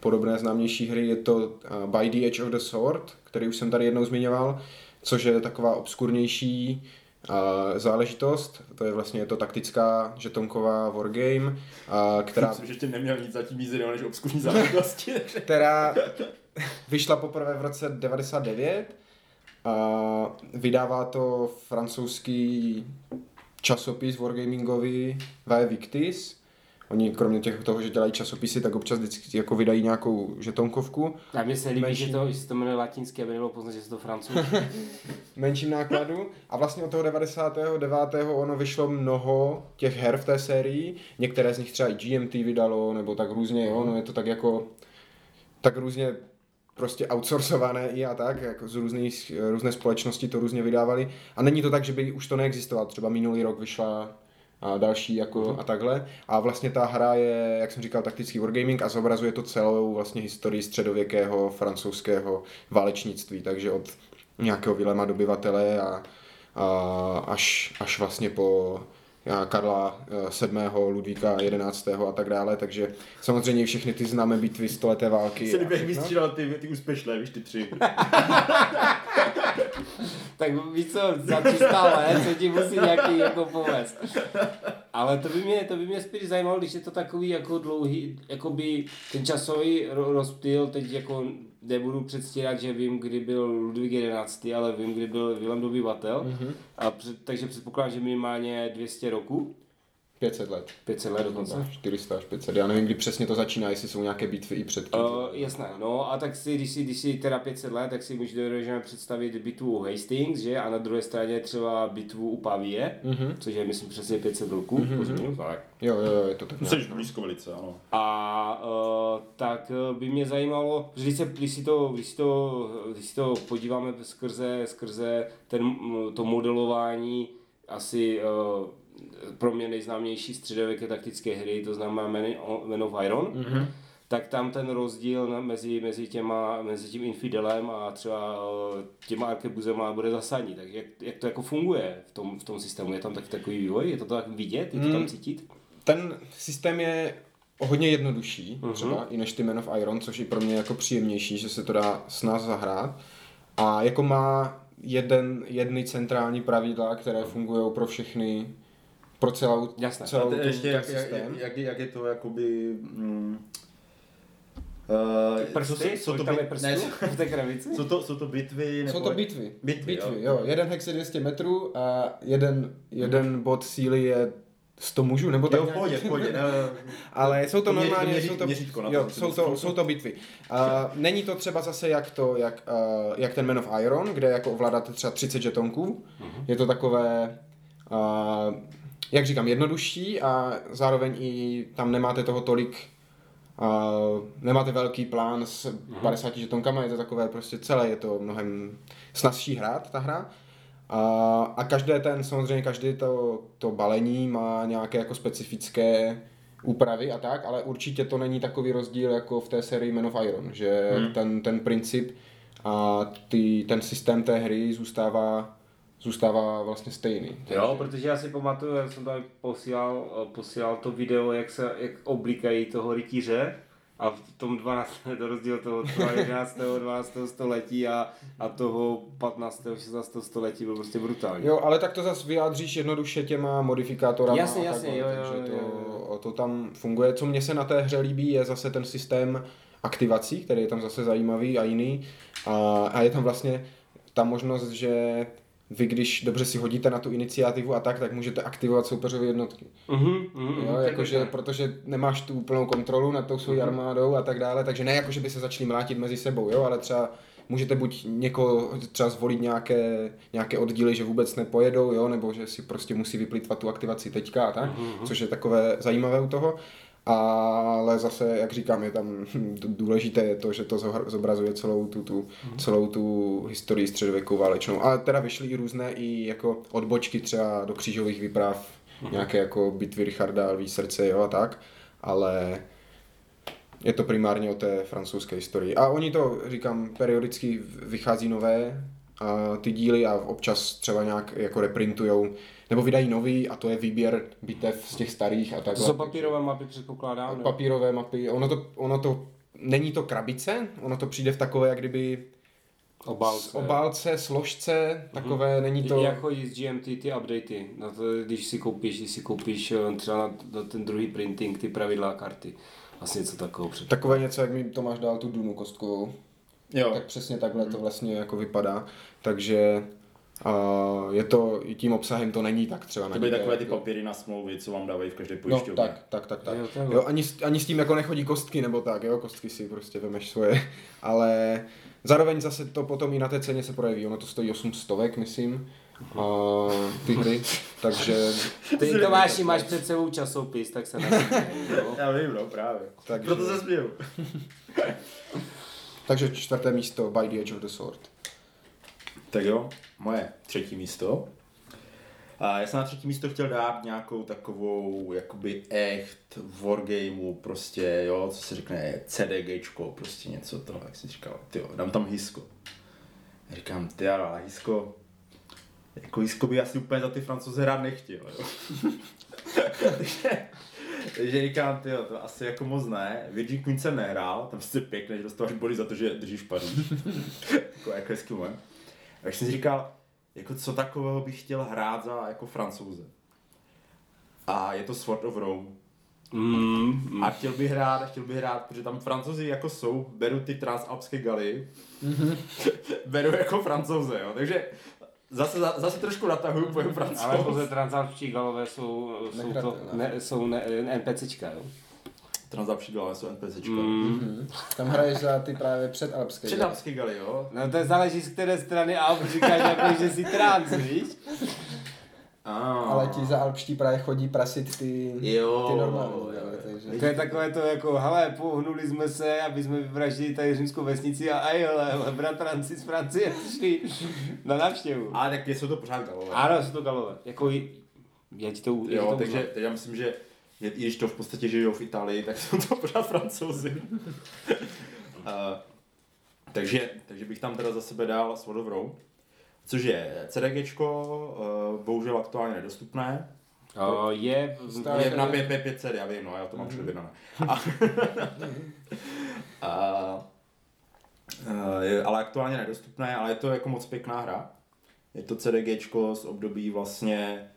podobné známější hry. Je to a, By the Edge of the Sword, který už jsem tady jednou zmiňoval, což je taková obskurnější záležitost. To je vlastně je to taktická žetonková wargame, která Myslím, že ještě neměl nic zatím víc jiného než obskurní záležitosti. která vyšla poprvé v roce 99 a vydává to francouzský časopis wargamingový Vae Victis. Oni kromě těch, toho, že dělají časopisy, tak občas vždycky jako vydají nějakou žetonkovku A mně se líbí, Menší- že to, že se to jmenuje latinské, aby nebylo poznat, že se to francouz. v menším nákladu. A vlastně od toho 99. ono vyšlo mnoho těch her v té sérii. Některé z nich třeba i GMT vydalo, nebo tak různě, jo, no je to tak jako, tak různě prostě outsourcované i a tak, jako z různých, různé společnosti to různě vydávali. A není to tak, že by už to neexistovalo. Třeba minulý rok vyšla a další jako a takhle. A vlastně ta hra je, jak jsem říkal, taktický wargaming a zobrazuje to celou vlastně historii středověkého francouzského válečnictví. Takže od nějakého Vilema dobyvatele a, a až, až vlastně po Karla eh, VII. Ludvíka XI. a tak dále, takže samozřejmě všechny ty známé bitvy stoleté války. Se jak všechno. vystřídal ty, ty úspěšné, víš, ty tři. tak víš co, za 300 let se ti musí nějaký jako povést. Ale to by mě, to by mě spíš zajímalo, když je to takový jako dlouhý, jakoby ten časový ro- rozptyl teď jako nebudu předstírat, že vím, kdy byl Ludvík 11., ale vím, kdy byl Vilém dobyvatel. Mhm. Mm-hmm. A před, takže předpokládám, že minimálně 200 roků, 500 let. 500 let dokonce. 400 až 500. Já nevím, kdy přesně to začíná, jestli jsou nějaké bitvy i předtím. Uh, jasné, no a tak si, když si, když si teda 500 let, tak si můžeme dokážeme představit bitvu u Hastings, že? A na druhé straně třeba bitvu u Pavie, mm-hmm. což je myslím přesně 500 roků, mm-hmm. tak. Jo, jo, jo, je to tak Jsi blízko velice, ano. A uh, tak uh, by mě zajímalo, že když, se, když, si to, když, si to, když si to podíváme skrze, skrze ten, to modelování asi uh, pro mě nejznámější středověké taktické hry, to znamená Man, Man of Iron, mm-hmm. tak tam ten rozdíl mezi, mezi, těma, mezi tím Infidelem a třeba uh, těma arkebuzema bude zásadní. Tak jak, jak to jako funguje v tom, v tom systému? Je tam taky takový vývoj? Je to tak vidět? Je to tam cítit? Ten systém je hodně jednodušší, uh-huh. třeba i než ty Men of Iron, což je pro mě jako příjemnější, že se to dá s nás zahrát. A jako má jeden, jedny centrální pravidla, které fungují pro všechny, pro celou, Jasné. celou A te- tu, ještě ten jak, jak, systém. jak, jak, je to jakoby... Mm, uh, Prsty? jsou to, bit- prstů ne, v té krabici? jsou to, jsou to bitvy? Jsou nebo- to bitvy. Bitvy, bitvy jo. jo. Jeden hex je 200 metrů a jeden, jeden bod síly je 100 mužů, nebo tak Jo, v pohodě, v pohodě. ne, ne, Ale jsou to normálně, měří- jsou to, měřítko jo, musí jsou to, jsou to bitvy. Uh, není to třeba zase jak to, jak, uh, jak ten Man of Iron, kde jako ovládáte třeba 30 žetonků. Je to takové, uh, jak říkám, jednodušší a zároveň i tam nemáte toho tolik, uh, nemáte velký plán s 50 žetonkama, je to takové prostě celé, je to mnohem snazší hrát ta hra. A, a každé ten, samozřejmě každé to, to balení má nějaké jako specifické úpravy a tak, ale určitě to není takový rozdíl jako v té sérii Man of Iron, že hmm. ten, ten princip a ty, ten systém té hry zůstává, zůstává vlastně stejný. Jo, protože já si pamatuju, jak jsem tam posílal, eh, posílal to video, jak se jak oblíkají toho rytíře a v tom 12. to rozdíl toho třeba 11. 12. století a, a toho 15. 16. století byl prostě brutální. Jo, ale tak to zase vyjádříš jednoduše těma modifikátorama. Jasně, a jasně, takhle, jo, jo, takže jo, to, to tam funguje. Co mně se na té hře líbí, je zase ten systém aktivací, který je tam zase zajímavý a jiný. A, a je tam vlastně ta možnost, že vy, když dobře si hodíte na tu iniciativu a tak, tak můžete aktivovat soupeřové jednotky. Mhm, mhm, Jo, tak jakože, tak. protože nemáš tu úplnou kontrolu nad tou svojí armádou a tak dále, takže ne jako, že by se začali mlátit mezi sebou, jo, ale třeba můžete buď někoho třeba zvolit nějaké, nějaké oddíly, že vůbec nepojedou, jo, nebo že si prostě musí vyplýtvat tu aktivaci teďka a tak, což je takové zajímavé u toho. Ale zase, jak říkám, je tam důležité je to, že to zobrazuje celou tu, tu, celou tu historii středověku válečnou. A teda vyšly i různé i jako odbočky třeba do křížových výprav, nějaké jako bitvy Richarda, Lví srdce, jo a tak, ale je to primárně o té francouzské historii. A oni to, říkám, periodicky vychází nové a ty díly a občas třeba nějak jako reprintujou, nebo vydají nový a to je výběr bitev z těch starých a To takhle. jsou papírové mapy, předpokládám. Papírové mapy, ono to, ono to, není to krabice, ono to přijde v takové, jak kdyby Obálce. obálce, složce, takové, není to... Jak chodí z GMT ty updaty, na to, když si koupíš, když si koupíš eh, třeba na, na ten druhý printing, ty pravidla a karty. Vlastně něco takového před. Takové něco, jak mi Tomáš dal tu Dunu kostkovou. Jo, Tak přesně takhle to vlastně jako vypadá. Takže a je to, i tím obsahem to není tak třeba to byly takové ty jako- papíry na smlouvy, co vám dávají v každé No, pojišťovně. tak, tak, tak, tak. Jo, Jo, ani, s- ani s tím jako nechodí kostky nebo tak, jo, kostky si prostě vemeš svoje, ale zároveň zase to potom i na té ceně se projeví, ono to stojí 8 stovek, myslím, a ty hry, takže, Ty Tomáši máš před sebou časopis, tak se nasměj, jo. Já vím, no právě. Takže- Proto se směju. takže čtvrté místo, By the Edge of the Sword. Tak jo, moje třetí místo. A já jsem na třetí místo chtěl dát nějakou takovou jakoby echt wargameu, prostě jo, co se řekne CDGčko, prostě něco to, jak jsi říkal, ty dám tam Hisko. Já říkám, ty ale Hisko, jako Hisko by asi úplně za ty francouze rád nechtěl, jo. takže, říkám, ty to asi jako moc ne. Virgin Queen jsem nehrál, tam sice pěkné, že dostáváš body za to, že držíš Paříž. jako, jako hezký moment. A jak jsem si říkal, jako co takového bych chtěl hrát za jako francouze. A je to Sword of Rome. Mm, mm. A chtěl bych hrát, chtěl bych hrát, protože tam francouzi jako jsou, beru ty transalpské galy, beru jako francouze, jo, takže zase, zase trošku natahuju pojem Ale francouz. pouze transalpští galové jsou, jsou, to, ne, jsou ne, NPCčka, jo? Galy jsou NPCčka. Mm. Tam hraješ za ty právě předalpské. Předalpské galy, jo. No to záleží z které strany a říkáš jako, že jsi trans, víš? Ale ti za alpští právě chodí prasit ty, Jo, ty normální. jo, jo. takže... To je takové to jako, hele, pohnuli jsme se, aby jsme vyvraždili tady římskou vesnici a aj, hele, bratranci z Francie přišli na návštěvu. Ale tak jsou to pořád galové. Ano, jsou to galové. Jako, i- já ti to, já ti Jo, to takže, takže já myslím, že je- i když to v podstatě žijou v Itálii, tak jsou to pořád francouzi. uh, takže, takže bych tam teda za sebe dal Sword of Rome, což je CDGčko, uh, bohužel aktuálně nedostupné. O, je, Stále- Je na 500, já vím, no, já to mám a, a, je, ale aktuálně nedostupné, ale je to jako moc pěkná hra. Je to CDGčko z období vlastně,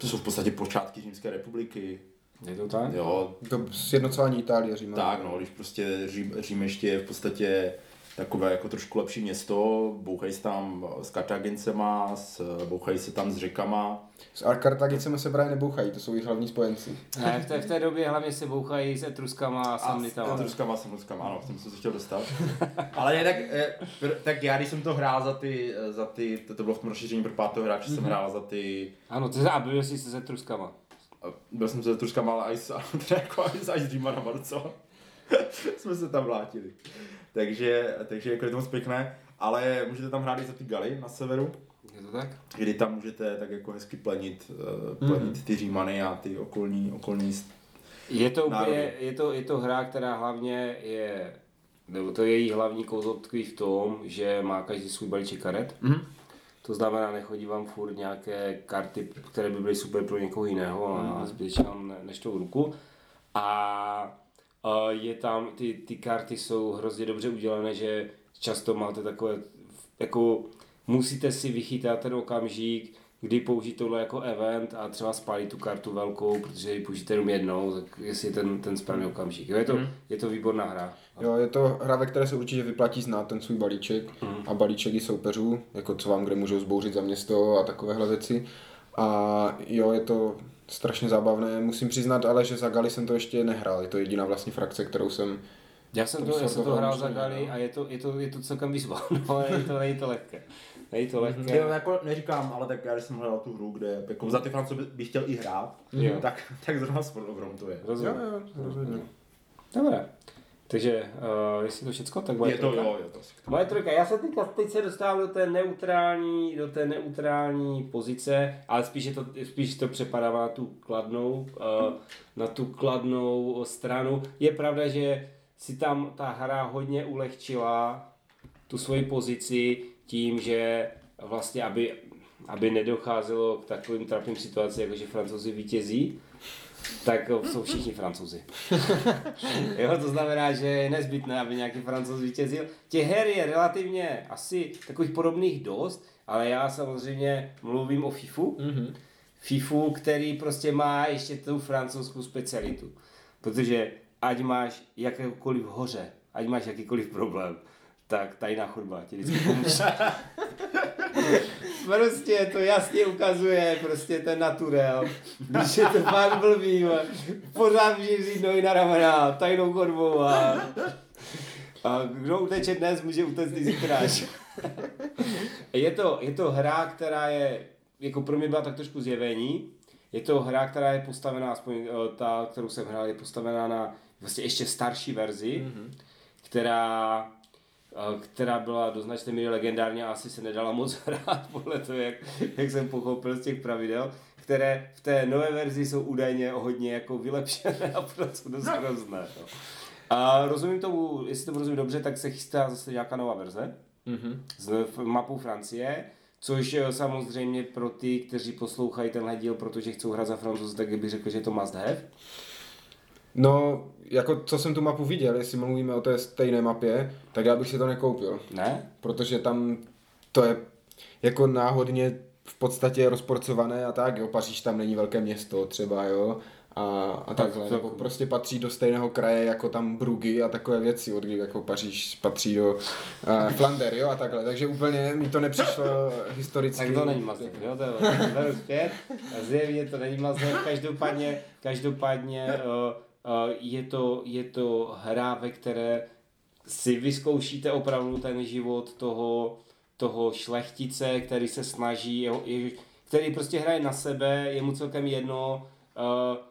to jsou v podstatě počátky Římské republiky. je to tak? Jo, To sjednocování Itálie, Říma. tak no, když prostě Řím, Řím ještě je v podstatě takové jako trošku lepší město, bouchají se tam s Kartagincema, s, bouchají se tam s řekama, S Kartagicemi se právě nebouchají, to jsou jejich hlavní spojenci. Ne, v té, v té době hlavně se bouchají s etruskama a A s samnitama. Etruskama, s Etruskama, ano, k tomu jsem se chtěl dostat. Ale ne, tak, eh, tak já, když jsem to hrál za ty, eh, za ty to, to bylo v tom rozšíření pro pátého hráče, jsem hrál za ty, Ano, ty a byl jsi se s etruskama. byl jsem se Etruskama, ale i s, jako i s, i s Římanama docela. jsme se tam vlátili. Takže, takže jako je to moc pěkné, ale můžete tam hrát i za ty galy na severu, Je to tak? kdy tam můžete tak jako hezky plenit, eh, plenit ty Římany a ty okolní, okolní Je to, Národy. úplně, je, to, je to hra, která hlavně je, nebo to její hlavní kouzlo tkví v tom, že má každý svůj balíček karet. Mhm. To znamená, nechodí vám furt nějaké karty, které by byly super pro někoho jiného a zbytečně vám ne, neštou ruku. A a je tam, ty, ty karty jsou hrozně dobře udělané, že často máte takové, jako musíte si vychytat ten okamžik, kdy použít tohle jako event a třeba spálit tu kartu velkou, protože ji použijete jenom jednou, tak jestli je ten, ten správný okamžik. Jo, je, to, je to výborná hra. Jo, je to hra, ve které se určitě vyplatí znát ten svůj balíček a balíček i soupeřů, jako co vám kde můžou zbouřit za město a takovéhle věci. A jo, je to strašně zábavné. Musím přiznat ale, že za Gali jsem to ještě nehrál. Je to jediná vlastně frakce, kterou jsem... Já jsem To já se jsem to hrál za Gali no. a je to, je to, je to celkem výzva, no, ale je to, není to lehké. Není to lehké. Jo, jako neříkám, ale tak já když jsem hledal tu hru, kde jako za ty francouze bych chtěl i hrát, Jo. tak, tak zrovna s to je. Rozumím. jo, rozhodně. Dobré. Takže, uh, jestli to všecko, tak moje Je to, jo, je to. Moje trojka, já se teďka, teď se dostávám do té neutrální, do té neutrální pozice, ale spíš, je to, spíš to přepadává na tu kladnou, uh, na tu kladnou stranu. Je pravda, že si tam ta hra hodně ulehčila tu svoji pozici tím, že vlastně, aby, aby nedocházelo k takovým trapným situacím, jako že francouzi vítězí, tak jsou všichni francouzi. jo, to znamená, že je nezbytné, aby nějaký francouz vítězil. Těch her je relativně asi takových podobných dost, ale já samozřejmě mluvím o FIFU. Mm-hmm. FIFU, který prostě má ještě tu francouzskou specialitu. Protože ať máš jakékoliv hoře, ať máš jakýkoliv problém, tak tajná chodba ti vždycky pomůže. prostě to jasně ukazuje prostě ten naturel. Když je to fakt blbý, pořád můžeš vzít nohy na ramena, tajnou chodbou a, a kdo uteče dnes, může utéct i zítra. je, to, je to hra, která je, jako pro mě byla tak trošku zjevení, je to hra, která je postavená, aspoň eh, ta, kterou jsem hrál, je postavená na vlastně ještě starší verzi, mm-hmm. která která byla do značné míry legendární a asi se nedala moc hrát podle toho, jak, jak jsem pochopil z těch pravidel, které v té nové verzi jsou údajně hodně jako vylepšené a proto dost hrozné. No. A rozumím tomu, jestli to rozumím dobře, tak se chystá zase nějaká nová verze Mm-hmm. z mapou Francie, což eh, samozřejmě pro ty, kteří poslouchají tenhle díl, protože chcou hrát za Francouze, tak bych řekl, že je to must have. No, jako co jsem tu mapu viděl, jestli mluvíme o té stejné mapě, tak já bych si to nekoupil. Ne? Protože tam to je jako náhodně v podstatě rozporcované a tak, jo, Paříž tam není velké město třeba, jo, a, a takhle, to- nebo prostě patří do stejného kraje jako tam Brugy a takové věci, od kdy jako Paříž patří do uh, Flander, jo, a takhle, takže úplně mi to nepřišlo historicky. Tak to není mazec, jo, to je zpět. A Zjevně to není mazec, každopádně, každopádně uh, uh, je, to, je to hra, ve které si vyzkoušíte opravdu ten život toho, toho šlechtice, který se snaží, jeho, je, který prostě hraje na sebe, je mu celkem jedno, uh,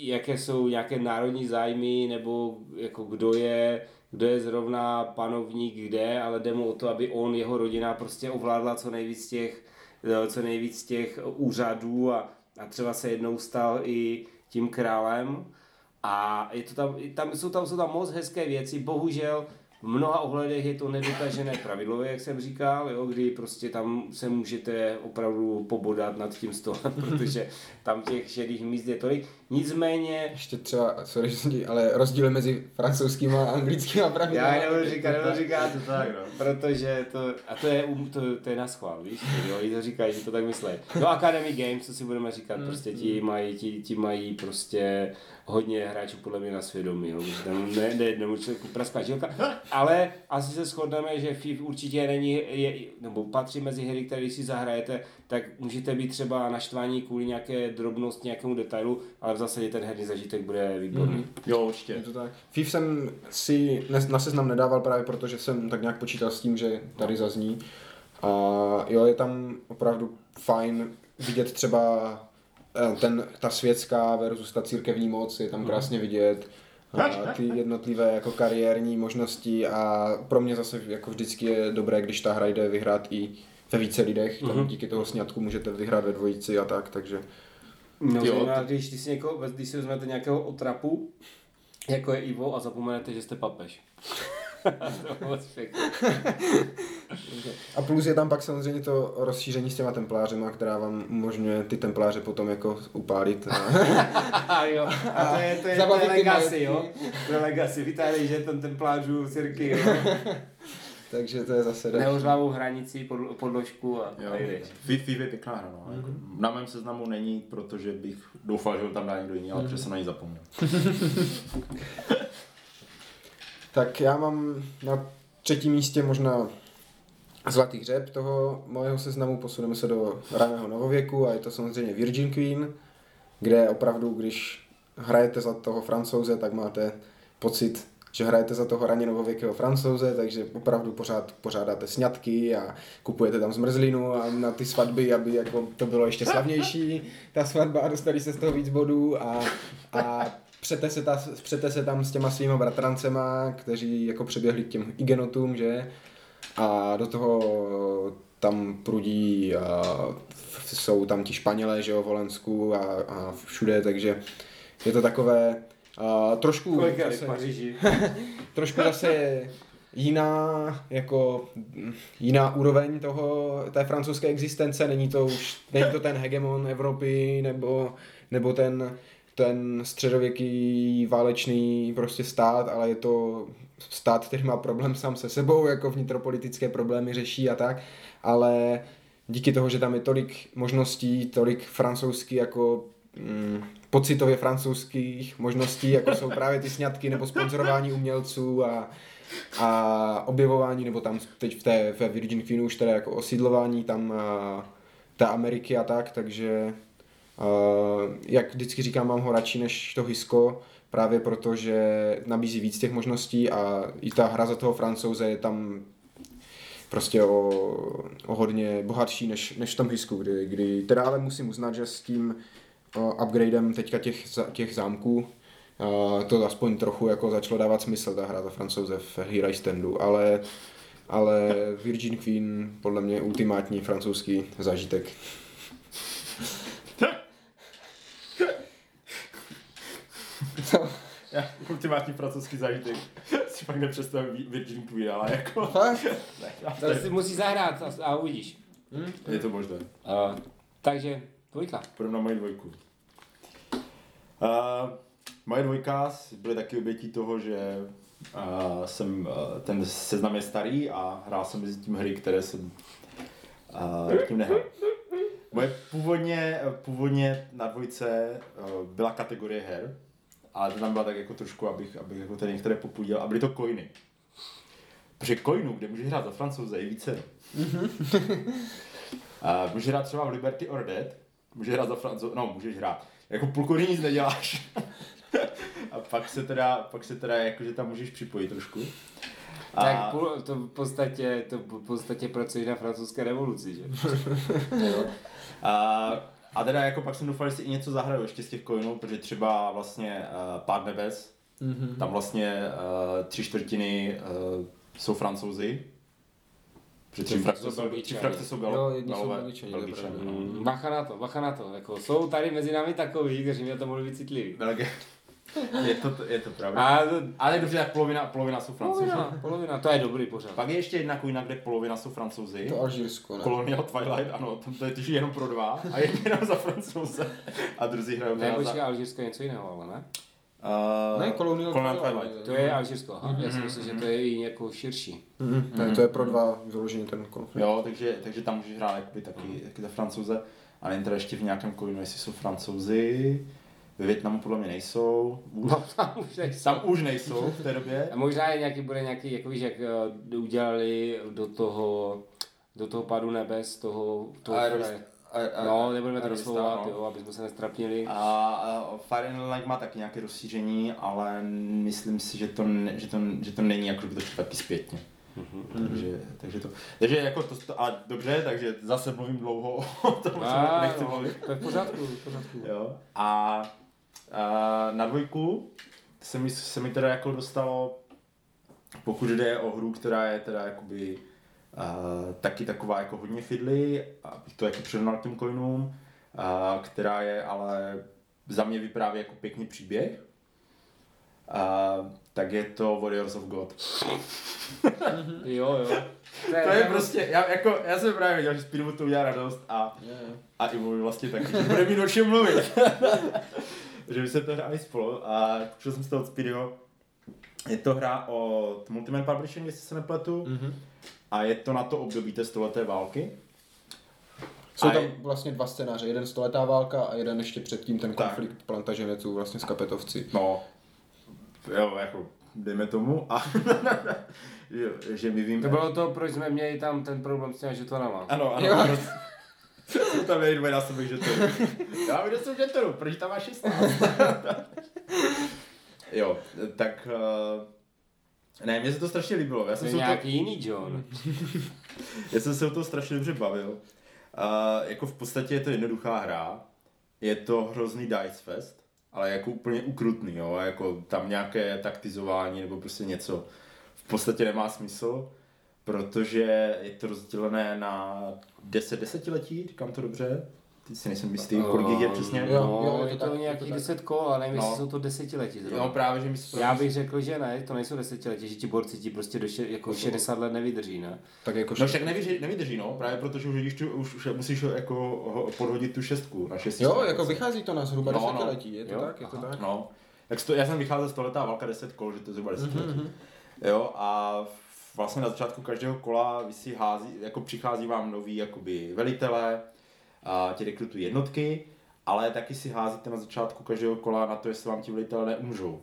jaké jsou nějaké národní zájmy, nebo jako kdo je, kdo je zrovna panovník kde, ale jde mu o to, aby on, jeho rodina prostě ovládla co nejvíc těch, eh, co nejvíc těch úřadů a, a třeba se jednou stal i tím králem. A je to tam, tam, jsou, tam, jsou tam moc hezké věci, bohužel v mnoha ohledech je to nedotažené pravidlově, jak jsem říkal, jo, kdy prostě tam se můžete opravdu pobodat nad tím stolem, protože tam těch šedých míst je tolik. Nicméně, Ještě třeba, sorry, že jsem ti- ale rozdíl mezi francouzskýma a anglickýma pravidly. já nebudu říkat, nebudu říkat, to tak, no. protože to, a to je, um- to, to je na schvál, víš, jo, i to říkají, že to tak myslí. No Academy Games, co si budeme říkat, prostě ti mají, ti, ti mají prostě hodně hráčů podle mě na svědomí, jo, že tam ne, ne jednomu člověku praská žilka, ale asi se shodneme, že FIF určitě není, je, nebo patří mezi hry, které když si zahrajete, tak můžete být třeba naštvaní kvůli nějaké drobnosti, nějakému detailu, ale v zásadě ten herní zažitek bude výborný. Mm. Jo, Je určitě. to tak. FIF jsem si na seznam nedával právě proto, že jsem tak nějak počítal s tím, že tady zazní. A jo, je tam opravdu fajn vidět třeba eh, ten, ta světská versus ta církevní moc, je tam krásně vidět. A ty jednotlivé jako kariérní možnosti a pro mě zase jako vždycky je dobré, když ta hra jde vyhrát i ve více lidech, tam díky toho sňatku můžete vyhrát ve dvojici a tak, takže No, Jo, jo, když, když, si někoho, když si vezmete nějakého otrapu, jako je Ivo, a zapomenete, že jste papež. A plus je tam pak samozřejmě to rozšíření s těma templářema, která vám umožňuje ty templáře potom jako upálit. A jo, a to je, to je, to je legacy, jo. To je legacy, vytáhnej, že ten templářů cirky, jo. Takže to je zase další. Neořvávou hranici, pod, podložku a, Jo. a jdeš. FIFA je pěkná hra, no. Jako, na mém seznamu není, protože bych doufal, že ho tam dá někdo jiný, ale jsem na ní zapomněl. Tak já mám na třetím místě možná zlatý hřeb toho mojeho seznamu, posuneme se do raného novověku a je to samozřejmě Virgin Queen, kde opravdu, když hrajete za toho francouze, tak máte pocit, že hrajete za toho raně novověkého francouze, takže opravdu pořád pořádáte sňatky a kupujete tam zmrzlinu a na ty svatby, aby jako to bylo ještě slavnější, ta svatba a dostali se z toho víc bodů a, a přete se, ta, přete se tam s těma svýma bratrancema, kteří jako přeběhli k těm igenotům, že? A do toho tam prudí, a jsou tam ti Španělé, že jo, v Holensku a, a všude, takže je to takové a, trošku Kolik je v Paříži? trošku zase jiná, jako jiná úroveň toho, té francouzské existence, není to už, není to ten hegemon Evropy, nebo, nebo ten, ten středověký válečný prostě stát, ale je to stát, který má problém sám se sebou, jako vnitropolitické problémy řeší a tak, ale díky toho, že tam je tolik možností, tolik francouzský jako mm, pocitově francouzských možností, jako jsou právě ty sňatky nebo sponzorování umělců a, a objevování, nebo tam teď v té ve Virgin Queenu už teda jako osídlování tam té Ameriky a tak, takže jak vždycky říkám, mám ho radši než to Hisko, právě proto, že nabízí víc těch možností a i ta hra za toho francouze je tam prostě o, o hodně bohatší než, než v tom Hisku, kdy, kdy teda ale musím uznat, že s tím upgradem teďka těch, těch zámků a to aspoň trochu jako začalo dávat smysl ta hra za francouze v Hero Standu, ale, ale Virgin Queen podle mě ultimátní francouzský zážitek. Já, ultimátní francouzský zážitek si pak nepředstavím Virgin Queen, ale jako... Fakt? To si musí zahrát a, a uvidíš. Je to možné. Uh, takže, dvojka. Půjdeme na moji dvojku. Uh, moje dvojka byly taky obětí toho, že uh, jsem, uh, ten seznam je starý a hrál jsem mezi tím hry, které jsem uh, tím nehrál. Moje původně, původně na dvojce eh, byla kategorie her, ale to tam byla tak jako trošku, abych, abych jako tady některé popudil, a byly to coiny. Protože coinů, kde můžeš hrát za francouze, je více. a můžeš hrát třeba v Liberty or Dead, můžeš hrát za francouze, no můžeš hrát. Jako půlku nic neděláš. a pak se teda, pak se teda jakože tam můžeš připojit trošku. A... Tak půl, to v podstatě, to v podstatě pracuješ na francouzské revoluci, že? a, a teda jako pak jsem doufal, že si i něco zahraju ještě z těch coinů, protože třeba vlastně uh, Pád nebes, mm-hmm. tam vlastně uh, tři čtvrtiny uh, jsou francouzi, tři frakce jsou, tři frakce jsou galo, jo, jedni galové, jsou belgičani, belgičani no. Mm, bacha na to, bacha na to. Jako, jsou tady mezi námi takový, kteří mě to mohli být citliví. Belgie. Je to, je to pravda. A, ale dobře, tak polovina, polovina jsou francouzi. Polovina, polovina, to je dobrý pořád. Pak je ještě jedna kujina, kde polovina jsou francouzi. To Alžírsko, ne? Colonial Twilight, ano, tam to je tyž jenom pro dva a jenom za francouze. A druzí hrajou Ne, počkej, za... Alžírsko je něco jiného, ale ne? Uh, ne, Colonial, Colonial Twilight. To je Alžírsko, aha. Mm-hmm. Já si myslím, že to je i jako širší. Mm-hmm. Mm-hmm. To je pro dva vyložený ten konflikt. Jo, takže, takže tam můžeš hrát jakoby taky, taky za francouze. A nevím teda ještě v nějakém coinu, jestli jsou francouzi. Ve Větnamu podle mě nejsou. Už, no, tam už nejsou. Tam už nejsou v té době. A možná je nějaký, bude nějaký, jako víš, jak uh, udělali do toho, do toho padu nebes, toho, toho Aerost, a, a, no, nebudeme to doslovat, no. jo, aby jsme se nestrapnili. A, a Fire and Light má taky nějaké rozšíření, ale myslím si, že to, ne, že to, že to není jako, by to šlo taky zpětně. Mm-hmm. Takže, takže, to, takže jako to, to, a dobře, takže zase mluvím dlouho o tom, a, nechci mluvit. To je v pořádku, v pořádku. Jo. A, a na dvojku se mi, se mi teda jako dostalo, pokud jde o hru, která je teda jakoby uh, taky taková jako hodně fidly, abych to jako přirovnal k těm coinům, uh, která je ale za mě vypráví jako pěkný příběh. Uh, tak je to Warriors of God. jo, jo. To je, to je prostě, já, jako, já jsem právě viděl, že Speedu to udělá radost a, yeah. a i mluví vlastně taky, že bude mít o čem mluvit. že by se to hráli spolu a přišel jsem z toho od Speedyho. Je to hra od Multiman Publishing, jestli se nepletu. Mm-hmm. A je to na to období té stoleté války. Jsou tam je... vlastně dva scénáře, jeden stoletá válka a jeden ještě předtím ten konflikt tak. plantaženeců vlastně s kapetovci. No, jo, jako dejme tomu a jo, že my víme. To bylo to, proč jsme měli tam ten problém s těmi žetonama. Ano, ano. Jo. Jsou tam měli dvojnásobek žetonů. Já že jsou žetonů, proč tam máš 16? jo, tak uh, ne, mně se to strašně líbilo. Já jsem to je nějaký to... jiný John. Já jsem se o to strašně dobře bavil. Uh, jako v podstatě je to jednoduchá hra. Je to hrozný Dice Fest, ale jako úplně ukrutný, jo. Jako tam nějaké taktizování nebo prostě něco v podstatě nemá smysl, protože je to rozdělené na 10 desetiletí, říkám to dobře, Teď si nejsem jistý, kolik jich je přesně. Jo, no, je to tak, nějakých deset kol, ale nevím, no. jestli jsou to desetiletí. Zrovna. No právě, že mi Já bych řekl, že ne, to nejsou desetiletí, že ti borci ti prostě do še, jako 60 let nevydrží, ne? Tak jako no však nevydrží, nevydrží, no, právě protože už, vidíš, tu, už, už musíš jako podhodit tu šestku na šestku. Jo, jako vychází to na zhruba no, desetiletí, je to jo? tak, je to Aha, tak. No, tak to, já jsem vycházel z toholetá válka 10 kol, že to je zhruba desetiletí. Mm-hmm. Jo, a vlastně na začátku každého kola vy si hází, jako přichází vám nový jakoby velitelé, a ti rekrutují jednotky, ale taky si házíte na začátku každého kola na to, jestli vám ti velitelé neumřou.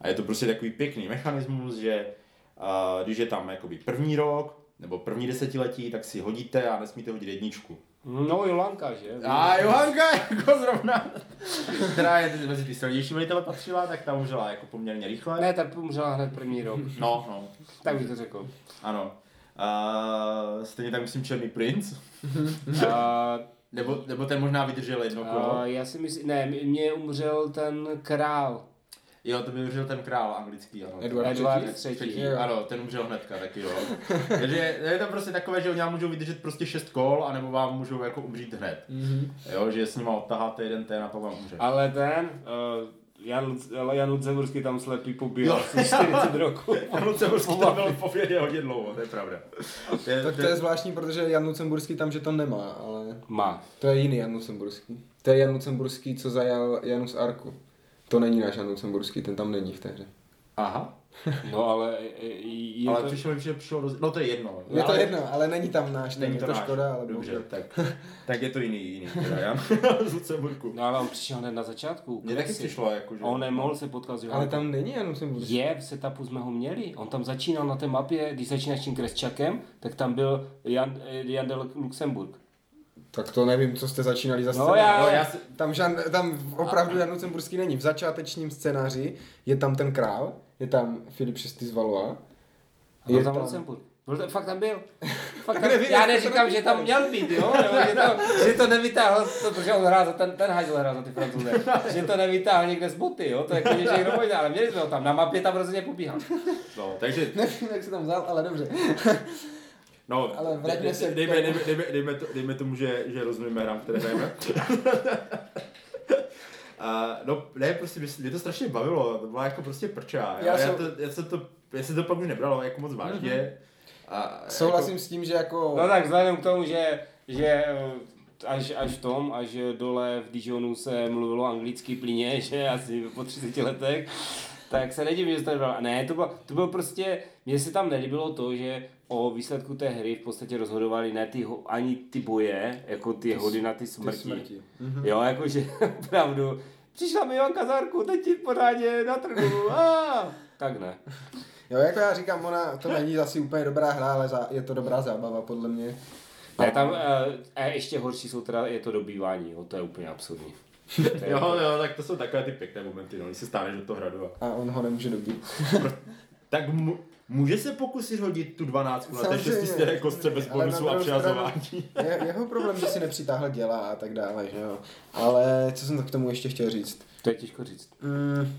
A je to prostě takový pěkný mechanismus, že uh, když je tam jakoby první rok, nebo první desetiletí, tak si hodíte a nesmíte hodit jedničku. No Johanka, že? A Johanka jako zrovna, která je mezi ty silnější velitele patřila, tak ta umřela jako poměrně rychle. Ne, tak umřela hned první rok. No, no. tak bych to řekl. Ano. Uh, stejně tak myslím Černý princ. uh, nebo, nebo ten možná vydržel jedno kolo? Uh, já si myslím, ne, mě umřel ten král. Jo, to by umřel ten král anglický, ano. Edward, Edward III. III. Ano, ten umřel hnedka, taky jo. Takže je to prostě takové, že oni vám můžou vydržet prostě šest kol, anebo vám můžou jako umřít hned. Mm-hmm. Jo, že s nima odtaháte jeden ten a pak vám umře. Ale ten, uh, Jan, Jan Lucemburský tam slepý pobíjel 40 roku. Jan Lucemburský tam byl v povědě hodně dlouho, to je pravda. Je, tak to je zvláštní, protože Jan Lucemburský tam že to nemá, ale... Má. To je jiný Jan Lucemburský. To je Jan Lucemburský, co zajal Janus Arku. To není náš Jan Lucemburský, ten tam není v té hře. Aha. No ale e, je ale to... přišlo mi, že přišlo roz... No to je jedno. Je to ale... jedno, ale není tam náš, Není není to, to náš. škoda, ale Dobře, bohužel. tak, tak je to jiný, jiný. Teda já z Lucemburku. No ale on přišel hned na začátku. Mně taky přišlo, jako, že... A on nemohl se potkat s Ale tam není Jan Lucemburský. Je, v setupu jsme ho měli. On tam začínal na té mapě, když začínáš tím Kresčakem, tak tam byl Jan, eh, Jan de Luxemburg. Tak to nevím, co jste začínali za No scénář. já- No, já si... Tam, žan, tam opravdu Jan Lucemburský není. V začátečním scénáři je tam ten král, je tam Filip VI z Valois. A byl tam Lucemburg. Byl to, fakt tam byl. Fakt tam, nevím, já neříkám, že tam měl být, jo? Nebo že, to, že to nevytáhl, to, protože on hrál za ten, ten hajzl hrál za ty francouze. Že to nevytáhl někde z boty, jo? To je jako někdo možná, ale měli jsme ho tam. Na mapě tam rozhodně pobíhal. No, takže Nevím, jak se tam vzal, ale dobře. No, Ale vraťme se dejme, tomu. dejme, dejme, dejme, to, dejme tomu, že, že rozumíme hrám, které hrajeme. A, no, ne, prostě mě, mě to strašně bavilo, to byla jako prostě prča. Já Já, já, jsem- to, já se to, já se to pak už nebralo jako moc vážně. Mhm. A, Souhlasím s tím, že jako... No tak vzhledem k tomu, že, že eh, až, až v tom, až dole v Dijonu se mluvilo anglicky plíně, že asi po 30 letech, tak se nedivím, že to nebylo. Ne, to bylo, to bylo prostě, mně se tam nelíbilo to, že o výsledku té hry v podstatě rozhodovali ne ty, ho- ani ty boje, jako ty, hody na ty smrti. Ty smrti. Jo, jakože opravdu, přišla mi Joanka Zárku, teď ti pořádně na trhu, a tak ne. Jo, jako já říkám, ona to není asi úplně dobrá hra, ale za, je to dobrá zábava podle mě. Ne, tam, eh, a ještě horší jsou teda, je to dobývání, jo, to je úplně absurdní. To je- Jo, jo, tak to jsou takové ty pěkné momenty, no, když se stáneš do toho hradu. A... A on ho nemůže dobít. Tak mu, může se pokusit hodit tu 12 na té Samozřejmě. 6 stěné kostce bez bonusu a přihazování. Je, jeho problém, že si nepřitáhl děla a tak dále, že jo. Ale co jsem to k tomu ještě chtěl říct? To je těžko říct. Mm,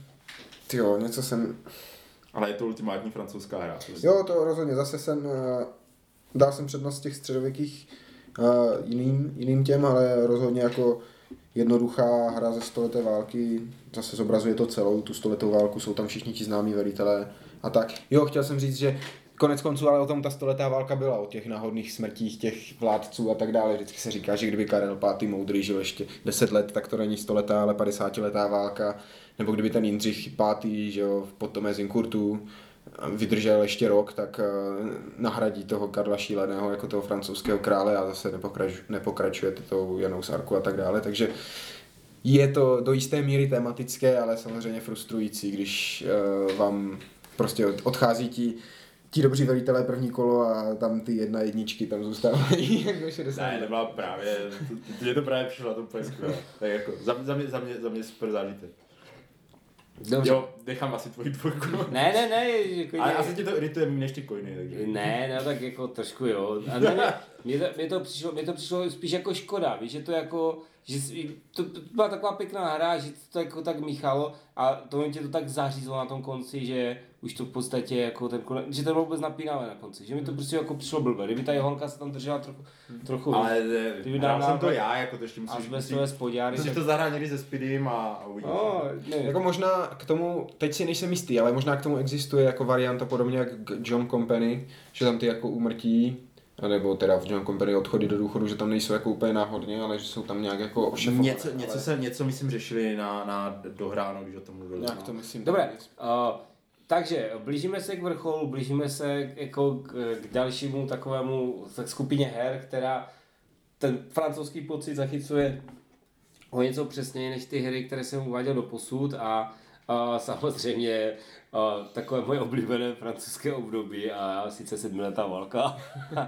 jo, něco jsem... Ale je to ultimátní francouzská hra. prostě. Jo, to rozhodně. Zase jsem... Uh, dal jsem přednost těch středověkých uh, jiným, jiným těm, ale rozhodně jako jednoduchá hra ze stoleté války. Zase zobrazuje to celou tu stoletou válku, jsou tam všichni ti známí velitelé a tak. Jo, chtěl jsem říct, že konec konců, ale o tom ta stoletá válka byla, o těch náhodných smrtích těch vládců a tak dále. Vždycky se říká, že kdyby Karel V. moudrý žil ještě 10 let, tak to není stoletá, ale 50 letá válka. Nebo kdyby ten Jindřich V. že jo, potom Zinkurtu vydržel ještě rok, tak eh, nahradí toho Karla Šíleného jako toho francouzského krále a zase nepokračuje, nepokračuje tou Janou Sarku a tak dále. Takže je to do jisté míry tematické, ale samozřejmě frustrující, když uh, vám prostě od- odchází ti ti dobří velitelé první kolo a tam ty jedna jedničky tam zůstávají jako 60. Ne, nebyla právě, mně to právě přišlo na to úplně skvěle. Tak jako, za, za, mě, za, mě, za mě super zážitek. Dobře. Jo, nechám asi tvoji dvojku. Ne, ne, ne, jako Ale asi tě to irituje než ty coiny, takže. Ne, ne, tak jako trošku jo. A ne, ne, mě, to, mě, to přišlo, mě to přišlo spíš jako škoda, víš, že to jako, že jsi- to, to byla taková pěkná hra, že to jako tak míchalo a to mě tě to tak zařízlo na tom konci, že už to v podstatě jako ten konec, že to bylo vůbec napínavé na konci, že mi to prostě jako přišlo blbé, kdyby ta Johanka se tam držela trochu, trochu Ale víc. ne, Ty by hrál dával jsem to já, jako to ještě musíš, asbestové spodňáry. musíš tak- to zahrát někdy se Speedym a, a uvidíš. No, ne, Jako možná k tomu, teď si nejsem jistý, ale možná k tomu existuje jako varianta podobně jak John Company, že tam ty jako úmrtí, nebo teda v John Company odchody do důchodu, že tam nejsou jako úplně náhodně, ale že jsou tam nějak jako ošefované. Něco, něco, ale se, něco myslím řešili na, na dohráno, když o tom mluvili. Nějak no. to myslím. Dobré, uh, takže blížíme se k vrcholu, blížíme se k- jako k, k dalšímu takovému tak skupině her, která ten francouzský pocit zachycuje o něco přesněji než ty hry, které jsem uváděl do posud a, a samozřejmě a, takové moje oblíbené francouzské období a sice sedmiletá válka.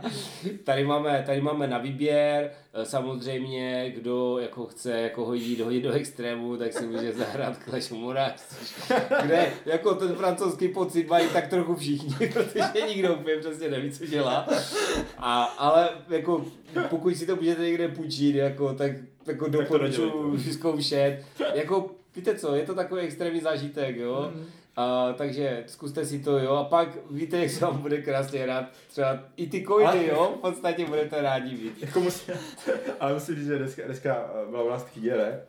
tady, máme, tady máme na výběr, samozřejmě kdo jako chce jako hodit, hodit do extrému, tak si může zahrát Clash of kde jako ten francouzský pocit mají tak trochu všichni, protože nikdo úplně přesně neví, co dělá. A, ale jako pokud si to můžete někde půjčit, jako, tak jako doporučuji vyzkoušet. Jako, víte co, je to takový extrémní zážitek, jo. Mhm. A, takže zkuste si to, jo, a pak víte, jak se vám bude krásně hrát třeba i ty Ale- jo, v podstatě budete rádi mít. Jako musím, ale musím říct, že dneska, dneska eh, byla u nás ne?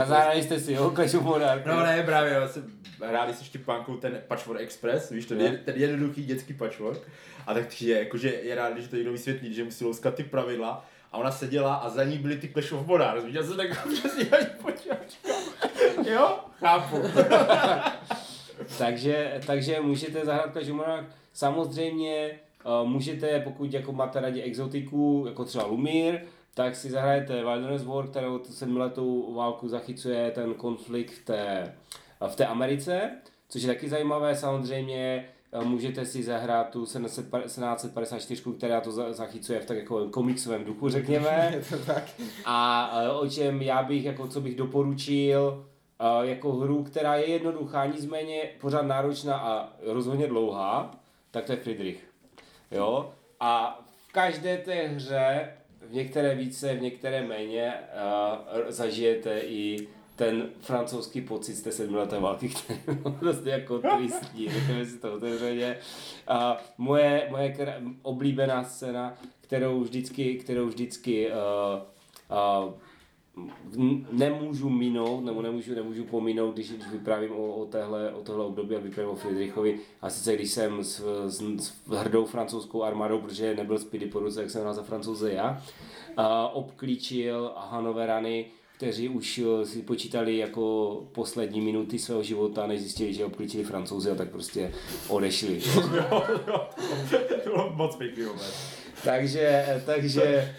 A zahrali jste si, jo, Clash of Monarch. No ne, právě, já jsem hráli se Štěpánkou ten Patchwork Express, víš, ten, No. je, ten jednoduchý dětský patchwork. A tak je, jakože je rád, že to někdo vysvětlí, že musí louskat ty pravidla. A ona seděla a za ní byly ty Clash of Monarchs. Viděl jsem tak přesně ani počítač. Jo? Chápu. takže, takže můžete zahrát Kažumorák. Samozřejmě uh, můžete, pokud jako máte rádi exotiku, jako třeba Lumír, tak si zahrajete Wilderness War, kterou sedmiletou válku zachycuje ten konflikt v té, v té Americe, což je taky zajímavé samozřejmě. Můžete si zahrát tu 1754, která to zachycuje v tak jako komiksovém duchu, řekněme. A o čem já bych, jako co bych doporučil, jako hru, která je jednoduchá, nicméně pořád náročná a rozhodně dlouhá, tak to je Friedrich. Jo? A v každé té hře, v některé více, v některé méně, uh, zažijete i ten francouzský pocit z té sedmileté války, který byl prostě jako tristní, řekněme si to otevřeně. A moje, moje kr- oblíbená scéna, kterou vždycky, kterou vždycky uh, uh, nemůžu minout, nebo nemůžu, nemůžu pominout, když, když vyprávím o, o, téhle, o tohle období a vyprávím o Friedrichovi. A sice když jsem s, s, s hrdou francouzskou armádou, protože nebyl Speedy po ruce, jak jsem hrál za francouze já, a obklíčil Hanoverany, kteří už eh, si počítali jako poslední minuty svého života, než zjistili, že obklíčili francouzi a tak prostě odešli. to bylo moc pěkný takže, takže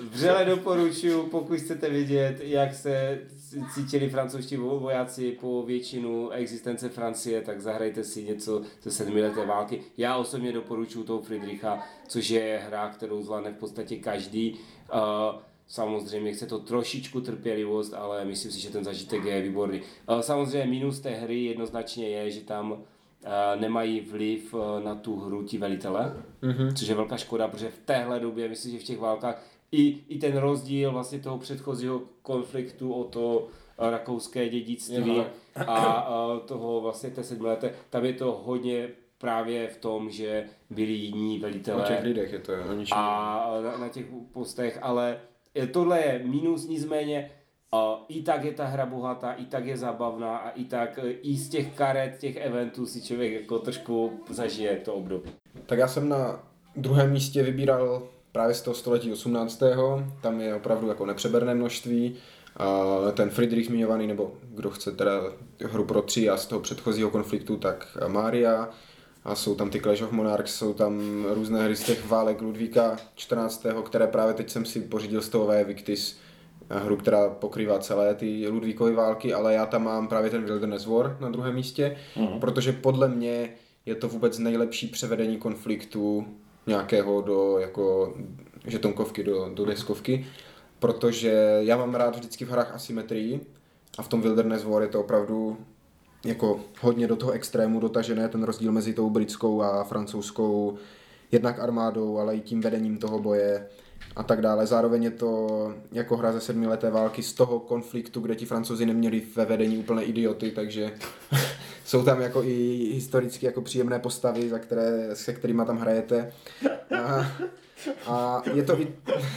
vřele doporučuji, pokud chcete vidět, jak se cítili francouzští vojáci po většinu existence Francie, tak zahrajte si něco ze sedmileté války. Já osobně doporučuji toho Friedricha, což je hra, kterou zvládne v podstatě každý. Uh, Samozřejmě chce to trošičku trpělivost, ale myslím si, že ten zažitek je výborný. Samozřejmě minus té hry jednoznačně je, že tam nemají vliv e, na tu hru ti velitele, mm-hmm. což je velká škoda, protože v téhle době, myslím, že v těch válkách i, i ten rozdíl vlastně toho předchozího konfliktu o to rakouské dědictví a, a toho vlastně té sedmileté, tam je to hodně právě v tom, že byli jiní velitelé. Na těch lidech je to A na, na těch postech, ale tohle je minus, nicméně a i tak je ta hra bohatá, i tak je zabavná a i tak e, i z těch karet, těch eventů si člověk jako trošku zažije to období. Tak já jsem na druhém místě vybíral právě z toho století 18. Tam je opravdu jako nepřeberné množství. A ten Friedrich zmiňovaný, nebo kdo chce teda hru pro tři a z toho předchozího konfliktu, tak Mária. A jsou tam ty Clash of Monarchs, jsou tam různé hry z těch válek Ludvíka 14. které právě teď jsem si pořídil z toho Victis, hru, která pokrývá celé ty Ludvíkovy války, ale já tam mám právě ten Wilderness War na druhém místě, mm. protože podle mě je to vůbec nejlepší převedení konfliktu nějakého do jako žetonkovky, do, do deskovky, protože já mám rád vždycky v hrách asymetrii a v tom Wilderness War je to opravdu jako hodně do toho extrému dotažené, ten rozdíl mezi tou britskou a francouzskou jednak armádou, ale i tím vedením toho boje a tak dále. Zároveň je to jako hra ze sedmileté války z toho konfliktu, kde ti francouzi neměli ve vedení úplné idioty, takže jsou tam jako i historicky jako příjemné postavy, za které, se kterými tam hrajete. A, a je to i...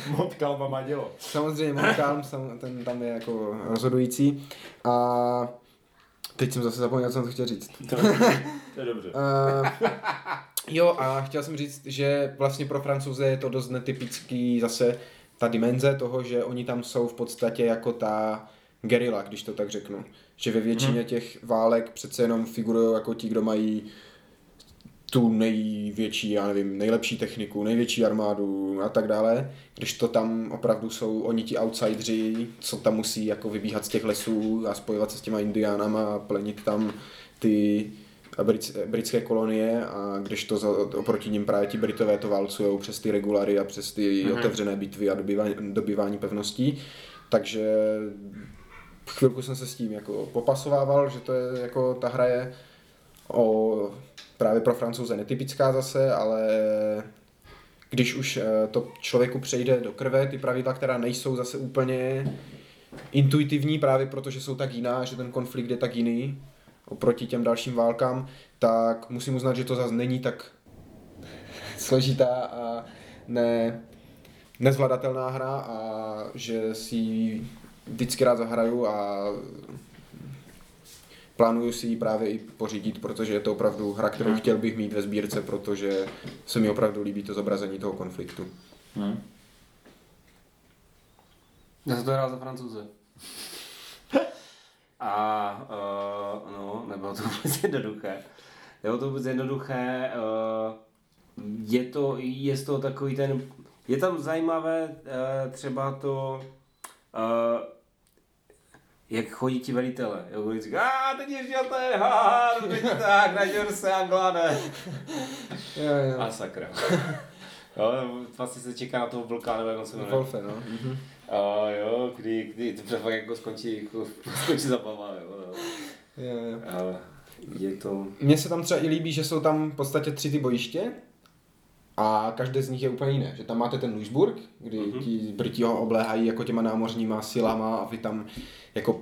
Montcalm má dělo. Samozřejmě Montcalm, ten tam je jako rozhodující. A teď jsem zase zapomněl, co jsem chtěl říct. To, to je dobře. Uh, Jo, a chtěl jsem říct, že vlastně pro francouze je to dost netypický zase ta dimenze toho, že oni tam jsou v podstatě jako ta gerila, když to tak řeknu. Že ve většině hmm. těch válek přece jenom figurují jako ti, kdo mají tu největší, já nevím, nejlepší techniku, největší armádu a tak dále, když to tam opravdu jsou oni ti outsidři, co tam musí jako vybíhat z těch lesů a spojovat se s těma indiánama a plenit tam ty britské kolonie a když to za, oproti ním právě ti Britové to válcují přes ty regulary a přes ty mm-hmm. otevřené bitvy a dobývání, dobývání pevností. Takže chvilku jsem se s tím jako popasovával, že to je jako ta hra je o, právě pro francouze netypická zase, ale když už eh, to člověku přejde do krve, ty pravidla, která nejsou zase úplně intuitivní právě protože jsou tak jiná, že ten konflikt je tak jiný, oproti těm dalším válkám, tak musím uznat, že to zase není tak složitá a ne, nezvladatelná hra a že si ji vždycky rád zahraju a plánuju si ji právě i pořídit, protože je to opravdu hra, kterou hmm. chtěl bych mít ve sbírce, protože se mi opravdu líbí to zobrazení toho konfliktu. Hmm. Já to hrál za francouze. a uh, no, nebylo to vůbec jednoduché. Nebylo to vůbec jednoduché. Uh, je to, je to takový ten, je tam zajímavé uh, třeba to, uh, jak chodí ti velitele. Jo, když říká, a teď ještě ten, ha, teď tak, naděr se, Anglane. Jo, jo. A sakra. jo, vlastně se čeká na toho vlka, nebo jak on se jmenuje. Wolfe, no. Mhm. A jo, kdy, kdy to fakt jako skončí, jako, skončí zabava, jo. jo. Jo, jo. A je to... Mně se tam třeba i líbí, že jsou tam v podstatě tři ty bojiště a každé z nich je úplně jiné. Že tam máte ten Duisburg, kdy Mhm. mm-hmm. ti Briti ho obléhají jako těma námořníma silama a vy tam jako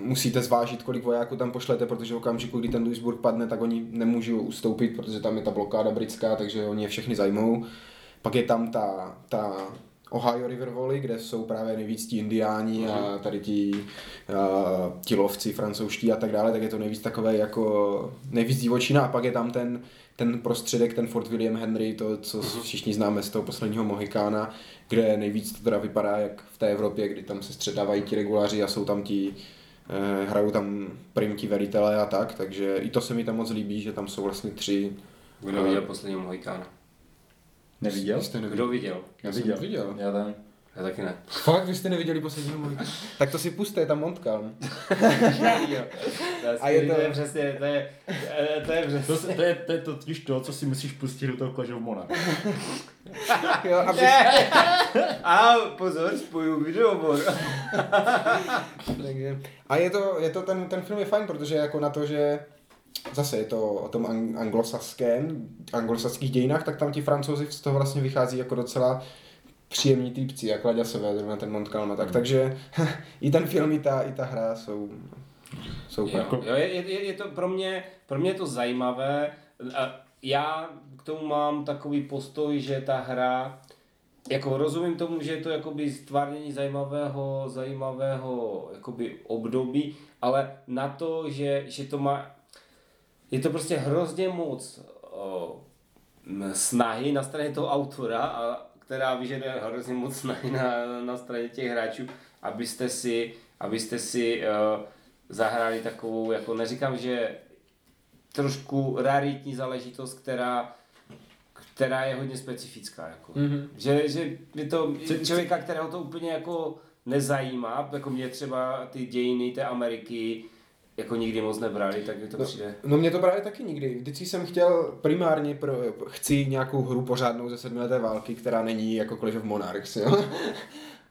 musíte zvážit, kolik vojáků tam pošlete, protože v okamžiku, kdy ten Duisburg padne, tak oni nemůžou ustoupit, protože tam je ta blokáda britská, takže oni je všechny zajmou. Pak je tam ta, ta Ohio River Valley, kde jsou právě nejvíc ti indiáni a tady ti, a, ti lovci francouzští a tak dále, tak je to nejvíc takové jako nejvíc divočina a pak je tam ten, ten prostředek, ten Fort William Henry, to, co všichni známe z toho posledního Mohikána, kde nejvíc to teda vypadá jak v té Evropě, kdy tam se střetávají ti reguláři a jsou tam ti eh, hrajou tam prim ti velitelé a tak, takže i to se mi tam moc líbí, že tam jsou vlastně tři. Kdo viděl posledního Mohikána? Neviděl? Jste neviděli? Kdo viděl? Já jsem Neviděl. viděl. Já tam. Já taky ne. Fakt, vy jste neviděli posledního Mohikána? tak to si puste, je tam Montcalm. A A je je to- to... je přesně, to je, to je To, přesně. to, je, to je totiž to, co si musíš pustit do toho Monarch. jo, aby... A pozor, spoju videobor. Takže, a je to, je to ten, ten film je fajn, protože jako na to, že zase je to o tom ang- anglosaském, anglosaských dějinách, tak tam ti francouzi z toho vlastně vychází jako docela příjemní týpci, jak Laďasové, zrovna ten Montcalm a tak, takže i ten film, i ta, i ta hra jsou, jsou Jo, jako... jo, je, je, je to pro mě, pro mě je to zajímavé. A já k tomu mám takový postoj, že ta hra, jako rozumím tomu, že je to jakoby stvárnění zajímavého, zajímavého jakoby období, ale na to, že, že to má, je to prostě hrozně moc o, snahy na straně toho autora, a, která vyžaduje hrozně moc snahy na, na straně těch hráčů, abyste si, abyste si uh, zahráli takovou, jako neříkám, že trošku raritní záležitost, která která je hodně specifická. Jako. Mhm. Že, že je to člověka, kterého to úplně jako nezajímá, jako mě třeba ty dějiny té Ameriky jako nikdy moc nebrali, tak mi to přijde. No mě to právě taky nikdy. Vždycky jsem chtěl primárně pro, chci nějakou hru pořádnou ze sedmileté války, která není jako Clash of Monarchs, jo.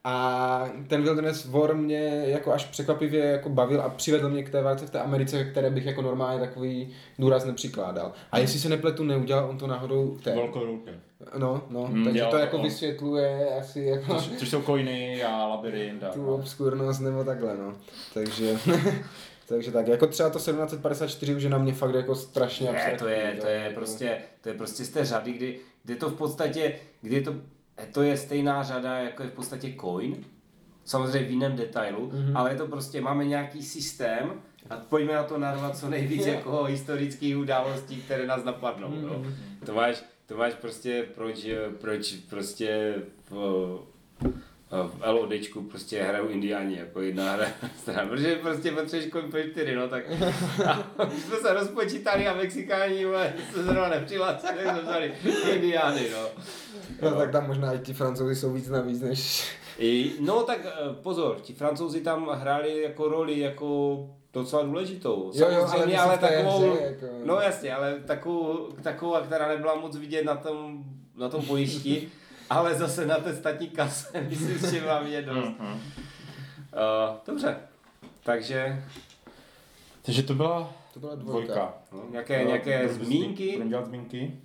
A ten Wilderness War mě jako až překvapivě jako bavil a přivedl mě k té válce v té Americe, které bych jako normálně takový důraz nepřikládal. A jestli se nepletu, neudělal on to náhodou ten. Velkou ruku. No, no, Hmm, takže to jako on. vysvětluje asi jako Což, což jsou coiny a labirint. A, tu no. obskurnost nebo takhle, no. Takže, takže tak, jako třeba to 1754 už je na mě fakt jako strašně Ne, to je, to je jako- prostě, to je prostě z té řady, kdy, kdy to v podstatě, kdy je to, to je stejná řada, jako je v podstatě coin, samozřejmě v jiném detailu, Mhm. mm-hmm. ale je to prostě, máme nějaký systém a pojďme na to narvat co nejvíc jako historických událostí, které nás napadnou. Mhm. No. To máš, to máš prostě, proč, proč prostě v, v LODčku prostě hrajou indiáni jako jedna hra strana, protože prostě potřebuješ koň pro čtyři, no tak a už jsme se rozpočítali a Mexikáni se zrovna nepřihlásili, tak jsme vzali indiány, no. No tak tam možná i ti francouzi jsou víc navíc než... I, no tak eh, pozor, ti francouzi tam hráli jako roli jako docela důležitou. Jo, jo, ale Samozřejmě, ale takovou, hře, jako- no jasně, ale takovou, takovou, která nebyla moc vidět na tom, na tom bojišti, ale zase na té statní kase, myslím, že byla vidět dost. Mhm. Uh, dobře, takže Takže to byla To byla dvojka. dvojka. no, nějaké, nějaké Budeme zmínky. Budeme dělat zmínky?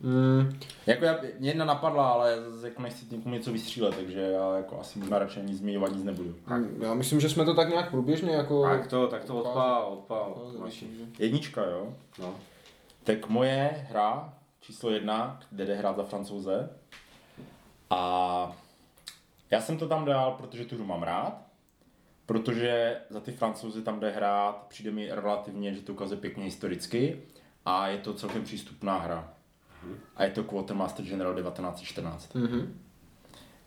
Mm, Jako já, mě jedna napadla, ale jako nechci někomu něco vystřílet, takže já jako asi možná radši ani zmiňovat nic nebudu. mm, já myslím, že jsme to tak nějak průběžně jako... Tak to, tak to odpál, odpál. Odpál, Jednička, jo? No. Tak moje hra číslo jedna, kde jde hrát za francouze. A já jsem to tam dal, protože tu hru mám rád. Protože za ty francouzy tam jde hrát, přijde mi relativně, že to ukazuje pěkně historicky. A je to celkem přístupná hra. A je to Quartermaster General 1914. Mhm.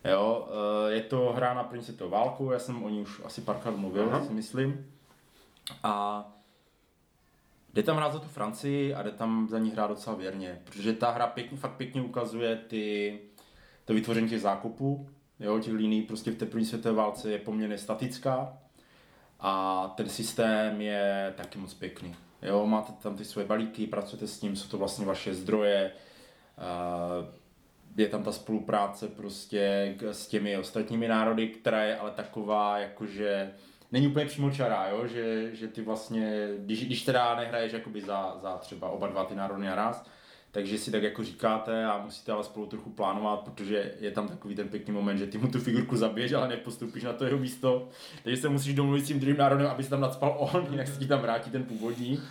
Jo, eh, je to hra na první světovou válku, já jsem o ní už asi párkrát mluvil, Aha. si myslím. A jde tam hrát za tu Francii a jde tam za ní hrát docela věrně, protože ta hra pěkně, fakt pěkně ukazuje ty, to vytvoření těch zákupů, jo, těch liní prostě v té první světové válce je poměrně statická a ten systém je taky moc pěkný. Jo, máte tam ty svoje balíky, pracujete s tím, jsou to vlastně vaše zdroje, je tam ta spolupráce prostě s těmi ostatními národy, která je ale taková, jakože není úplně přímočará, jo? Že, že ty vlastně, když, když teda nehraješ jakoby za, za třeba oba dva ty národy naraz, takže si tak jako říkáte a musíte ale spolu trochu plánovat, protože je tam takový ten pěkný moment, že ty mu tu figurku zabiješ, ale nepostoupíš na to jeho místo, takže se musíš domluvit s tím druhým národem, aby se tam nadspal on, jinak se ti tam vrátí ten původní.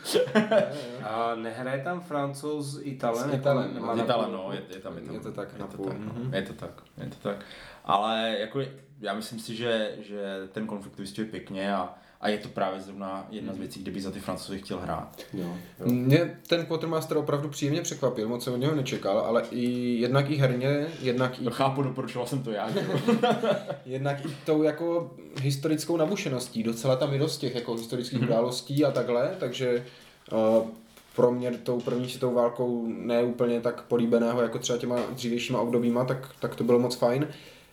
A nehraje tam francouz s Italem? S Italem, Jako no. no, je, je tam, je tam. Je to tak je na to tak, no. mhm. Je to tak, je to tak. Ale jako já myslím si, že, že ten konflikt vystihuje pěkně a, a je to právě zrovna jedna z věcí, kde by za ty francouzi chtěl hrát. Jo. Mě ten Quartermaster opravdu příjemně překvapil, moc jsem od něho nečekal, ale i jednak i herně, jednak i, To chápu, doporučoval jsem to já. že jo. jednak i tou jako historickou nabušeností. Docela tam je dost těch jako historických Mhm. událostí a takhle, takže uh, pro mě tou první světovou válkou ne úplně tak políbeného jako třeba těma dřívějšíma obdobíma, tak, tak to bylo moc fajn.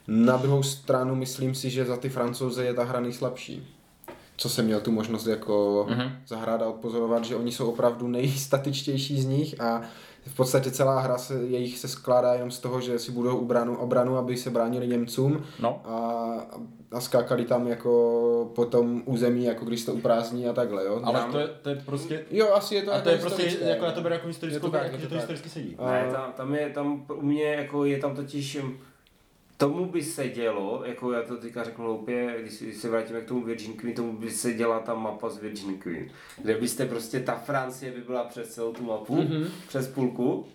Na druhou stranu myslím si, že za ty francouze je ta hra nejslabší. Co jsem měl tu možnost jako Mhm. zahrát a odpozorovat, že oni jsou opravdu nejstatičtější z nich a v podstatě celá hra se, jejich se skládá jenom z toho, že si budou obranu, obranu aby se bránili Němcům No, a, a skákali tam jako po tom území, jako když to uprázdní a takhle, jo. ale Tam- to je, to je prostě... Jo, asi je to A jako to je prostě, historické. jako já to beru jako historickou, Je to tak, jako, je že to to tak. historicky sedí. A- Ne, tam, tam je, tam u mě jako je tam totiž tomu by se dělo, jako já to teďka řeknu hloupě, když, když se vrátíme k tomu Virgin Queen, tomu by se děla ta mapa z Virgin Queen, kde byste prostě, ta Francie by byla přes celou tu mapu, mm-hmm. přes půlku,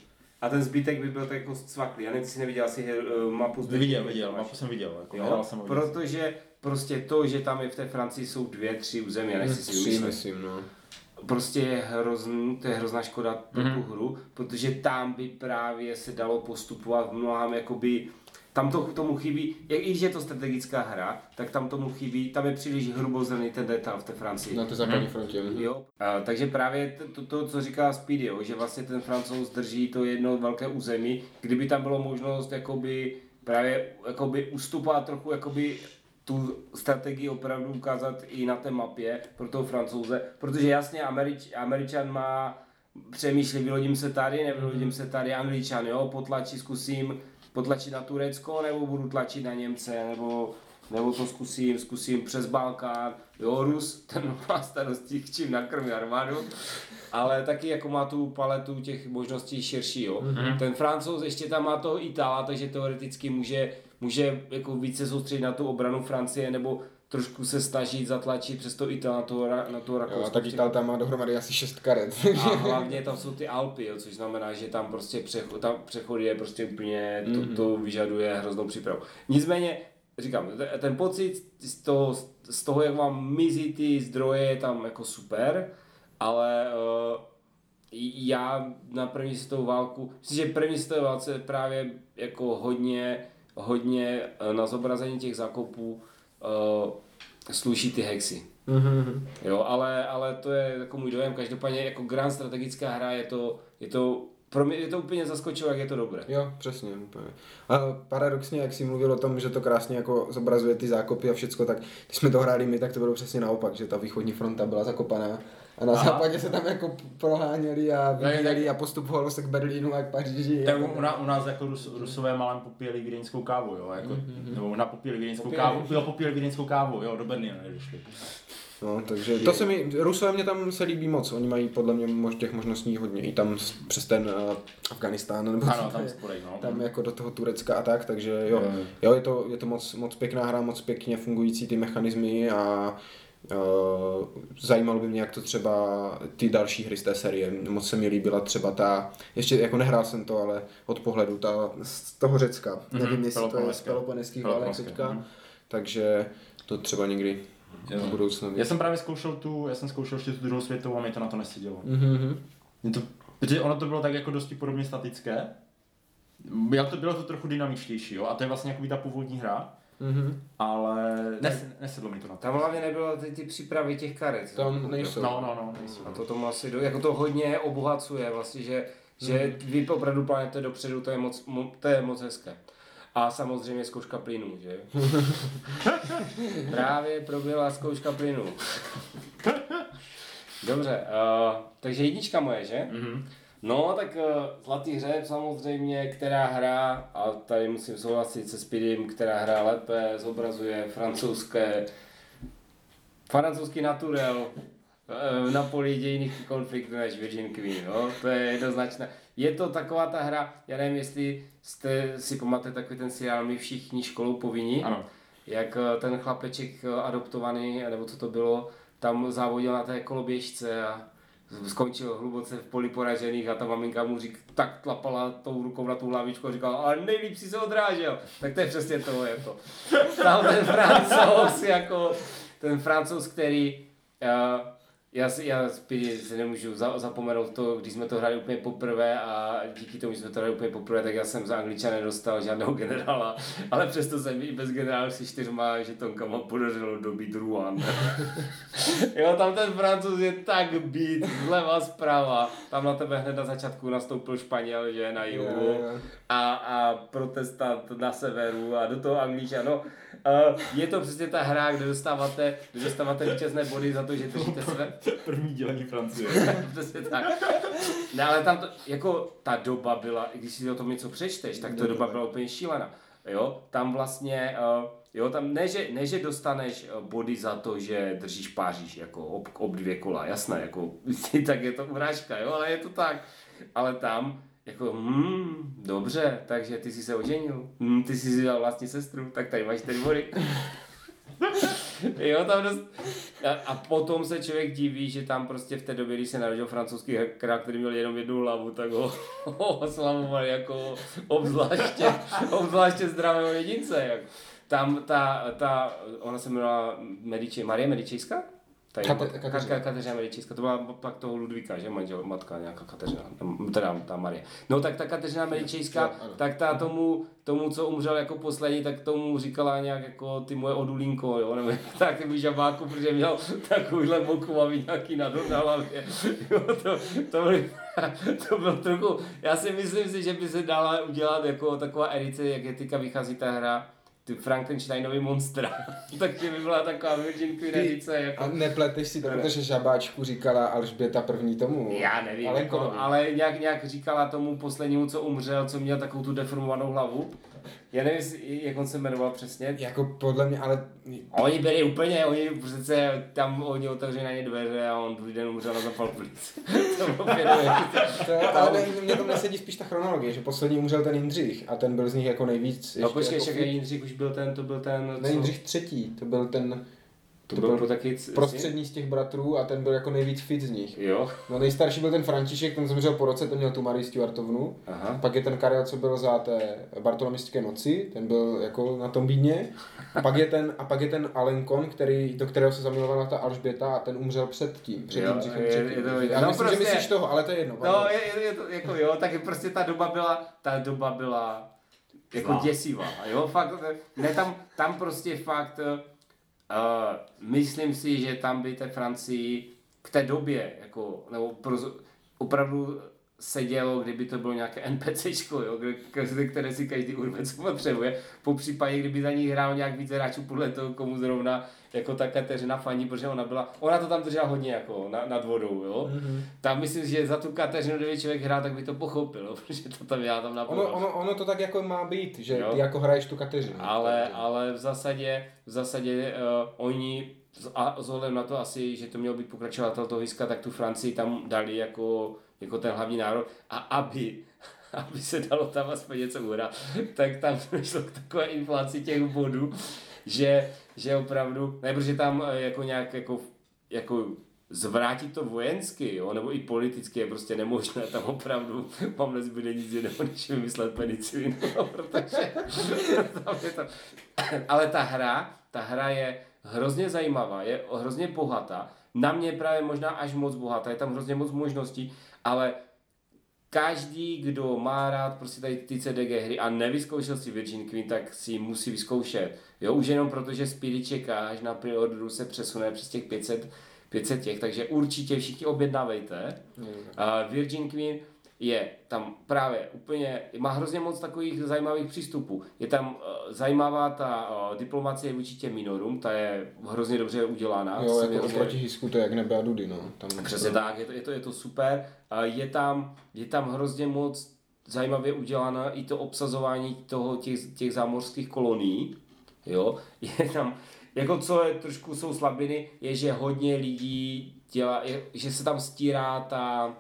a ten zbytek by byl tak jako zcvaklý. Já nevím, jsi neviděl asi her, mapu z Virgin Viděl, Queen, viděl, mapu jsem viděl. Jako, Jo, jsem protože prostě to, že tam je v té Francii jsou dvě, tři území, já nechci si vymyslet myslím, no. prostě je hrozný, to je hrozná škoda pro Mhm. tu hru, protože tam by právě se dalo postupovat v mnohám jakoby tam to tomu chybí, jak i když je to strategická hra, tak tam tomu chybí, tam je příliš hrubozrný ten detail v té Francii. Na té západní frontě. mhm. Jo, a, takže právě to, to, to, co říká Speedy, jo, že vlastně ten francouz drží to jedno velké území, kdyby tam bylo možnost jakoby právě jakoby ustupovat trochu jakoby tu strategii opravdu ukázat i na té mapě pro toho francouze, protože jasně Američ, Američan má přemýšlí, vylodím se tady, nevylodím se tady, Angličan, jo, potlačí, zkusím potlačit na Turecko, nebo budu tlačit na Němce, nebo nebo to zkusím, zkusím přes Balkán, jo, Rus, ten má starosti, čím nakrmí armádu, ale taky jako má tu paletu těch možností širší, jo. Mm-hmm. Ten Francouz ještě tam má toho Itála, takže teoreticky může, může jako více soustředit na tu obranu Francie, nebo trošku se snažit zatlačit přes to Ital na to, Ra- na to Jo, Rakousko. a tak tam má dohromady asi šest karet. A hlavně tam jsou ty Alpy, jo, což znamená, že tam prostě přechod, tam přechod je prostě úplně, to, to vyžaduje hroznou přípravu. Nicméně, říkám, te- ten pocit z toho, z toho, jak vám mizí ty zdroje, je tam jako super, ale uh, já na první světovou válku, myslím, že první světové válce je právě jako hodně, hodně eh, na zobrazení těch zákopů uh, sluší ty hexy. Mhm. Jo, ale, ale to je jako můj dojem. Každopádně jako grand strategická hra je to, je to pro mě je to úplně zaskočilo, jak je to dobré. Jo, přesně, úplně. A paradoxně, jak jsi mluvil o tom, že to krásně jako zobrazuje ty zákopy a všecko, tak když jsme to hráli my, tak to bylo přesně naopak, že ta východní fronta byla zakopaná a na Aha. západě se tam jako proháněli a vybíjeli a postupovalo se k Berlínu a k Paříži. Tak jako- u, nás, u nás jako Rus, Rusové malem popíjeli vídeňskou kávu, jo, jako, mm-hmm. nebo možná popíjeli vídeňskou Popíjeli. kávu, jo, popíjeli vídeňskou kávu, jo, do Berlína nedošli. No, takže to se mi, Rusové mě tam se líbí moc, oni mají podle mě mož, těch možností hodně, i tam přes ten uh, Afganistán, nebo Ano, tam je. sporej, no. tam jako do toho Turecka a tak, takže jo, Jo. jo je, to, je to moc, moc pěkná hra, moc pěkně fungující ty mechanismy a uh, zajímalo by mě, jak to třeba ty další hry z té série, moc se mi líbila třeba ta, ještě jako nehrál jsem to, ale od pohledu ta z toho Řecka, Mhm, nevím, jestli to je z. Peloponeských válek teďka, mhm. takže to třeba někdy Jo. v budoucnu. Já jsem právě zkoušel tu, já jsem zkoušel ještě tu druhou světovou a mě to na to nesedělo. Mhm. Mě to, protože ono to bylo tak jako dosti podobně statické. Já to bylo to trochu dynamičtější, jo, a to je vlastně jako ta původní hra. Mhm. ale nes, nesedlo mi to na to. Tam hlavně nebylo ty, ty přípravy těch karet. Tam nejsou. No, no, no, nejsou. A to tomu asi, do, jako to hodně obohacuje vlastně, že, že vy opravdu plánujete dopředu, to je moc, mo, to je moc hezké. A samozřejmě zkouška plynu, že? Právě proběhla zkouška plynu. Dobře, uh, takže jednička moje, že? Mhm. No, tak uh, Zlatý hřeb samozřejmě, která hra, a tady musím souhlasit se Spidym, která hra lépe, zobrazuje francouzské, francouzský naturel eh, na poli dějných konfliktů než Virgin Queen, no, to je jednoznačné. Je to taková ta hra, já nevím, jestli jste si pamatujete takový ten seriál My všichni školou povinní, Ano. jak eh, ten chlapeček adoptovaný, nebo co to bylo, tam závodil na té koloběžce a skončil hluboce v poli poražených a ta maminka mu řík, tak tlapala tou rukou na tu hlavičku a říkala, ale nejlíp si se odrážel. Tak to je přesně to, jako. Tam ten francouz, jako ten francouz, který uh, já si, já si nemůžu za, zapomenout to, když jsme to hráli úplně poprvé a díky tomu, že jsme to hráli úplně poprvé, tak já jsem za Angličana nedostal žádného generála, ale přesto jsem i bez generálu si čtyřma žetonkama podařilo dobít Rouen. jo, tam ten francouz je tak být, zleva zprava, tam na tebe hned na začátku nastoupil Španěl, že na jihu. A, a protestant na severu a do toho Angličan. No, uh, je to přesně ta hra, kde dostáváte, kde dostáváte vítězné body za to, že držíte své, První dělení Francie. Přesně tak. No, ale tam to, jako ta doba byla, když si o tom něco přečteš, tak ta doba byla úplně šílená. Jo, tam vlastně, uh, jo, tam ne že, ne, že dostaneš eh, body za to, že držíš Paříž jako ob, ob dvě kola, jasné, jako, tak je to urážka, jo, ale je to tak. Ale tam, jako, hmm, dobře, takže ty jsi se oženil, hmm, ty jsi si dal vlastní sestru, tak tady máš čtyři body. Jo, tam dost... a, a, potom se člověk diví, že tam prostě v té době, když se narodil francouzský král, který měl jenom jednu hlavu, tak ho, oslavovali jako obzvláště, obzvláště zdravého jedince. Jak. Tam ta, ta, ona se jmenovala Medici, Marie Medičejská? Ta je- Kate- Ka- Kateřina. Ka- Kateřina Medičejská, to byla pak toho Ludvíka, že manžel, matka nějaká Kateřina, teda ta Marie. No tak ta Kateřina ano. tak ta tomu, tomu, co umřel jako poslední, tak tomu říkala nějak jako ty moje odulínko, jo, nebo tak ty žabáku, protože měl takovýhle mokovavý nějaký nador na hlavě. Jo, to, to, byl, to byl trochu, já si myslím si, že by se dala udělat jako taková edice, jak je teďka vychází ta hra, ty Frankensteinový monstra. Takže by byla taková Virgin Queen edice, jako... A nepleteš si to, protože žabáčku říkala Alžběta první tomu. Já nevím, Ale jako, ale nějak, nějak říkala tomu poslednímu, co umřel, co měl takovou tu deformovanou hlavu. Já nevím, jak on se jmenoval přesně. Jako podle mě, ale Oni byli úplně, oni přece tam oni otevřeli na ně dveře a on druhý den umřel na zapal plic. to bylo to je, ale ne, mě to nesedí spíš ta chronologie, že poslední umřel ten Jindřich a ten byl z nich jako nejvíc. No počkej, jako, Jindřich už byl ten, to byl ten, Ne, Jindřich třetí, to byl ten to byl, byl taky... c- prostřední z těch bratrů a ten byl jako nejvíc fit z nich. Jo, No nejstarší byl ten František, ten zemřel po roce, ten měl tu Marii Stuartovnu. aha. Pak je ten Karel, co byl za té Bartolomistické noci, ten byl jako na tom bídně. A pak je ten, a pak je ten Alenkon, který, do kterého se zamilovala ta Alžběta a ten umřel před tím, před Jo, Jindřichem je- třetím. je to- Já no myslím, že prostě- myslíš toho, ale to je jedno. No, je, je, je to, jako jo, tak prostě ta doba byla, ta doba byla jako děsivá, jo, fakt, ne, tam, tam prostě fakt, uh, myslím si, že tam by té Francii v té době, jako, nebo proz, opravdu sedělo, kdyby to bylo nějaké NPCčko, jo, kde, které si každý urve, co potřebuje. Po případě, kdyby za ní hrál nějak více hráčů podle toho, komu zrovna jako ta Kateřina faní, protože ona byla, ona to tam držela hodně jako na, nad vodou, jo. Mm-hmm. Tam myslím, že za tu Kateřinu, kdyby člověk hrál, tak by to pochopil, jo, protože to tam já tam. Ono, ono, ono, to tak jako má být, že Jo. ty jako hraješ tu Kateřinu. Ale, ale v zásadě, v zásadě uh, oni, a s ohledem na to asi, že to měl být pokračovatel toho Hiska, tak tu Francii tam dali jako, jako ten hlavní národ a aby, aby se dalo tam aspoň něco uhrát, tak tam došlo k takové inflaci těch bodů, že, že opravdu, ne, protože tam eh, jako nějak jako, jako zvrátit to vojensky, jo, nebo i politicky je prostě nemožné, tam opravdu vám nezbyde nic jiného, než vymyslet penicilinu, no, protože tam je to. Ale ta hra, ta hra je hrozně zajímavá, je hrozně bohatá, na mě právě možná až moc bohatá, je tam hrozně moc možností, ale každý, kdo má rád prostě tady ty CDG hry a nevyzkoušel si Virgin Queen, tak si musí vyzkoušet. Jo, už jenom proto, že Speedy čeká, až na preorderu se přesune přes těch 500, 500 těch, takže určitě všichni objednávejte. A Virgin Queen je tam právě úplně, má hrozně moc takových zajímavých přístupů. Je tam uh, zajímavá ta uh, diplomacie vůči těm minorům, ta je hrozně dobře udělaná. Jo, jako oproti Hisku to je jak nebe a dudy, no. Tam Přesně tak, je to, je to, je to super. A Je tam, je tam hrozně moc zajímavě udělané i to obsazování toho, těch, těch zámořských kolonií. Jo, je tam, jako co je trošku jsou slabiny, je, že hodně lidí dělá, je, že se tam stírá ta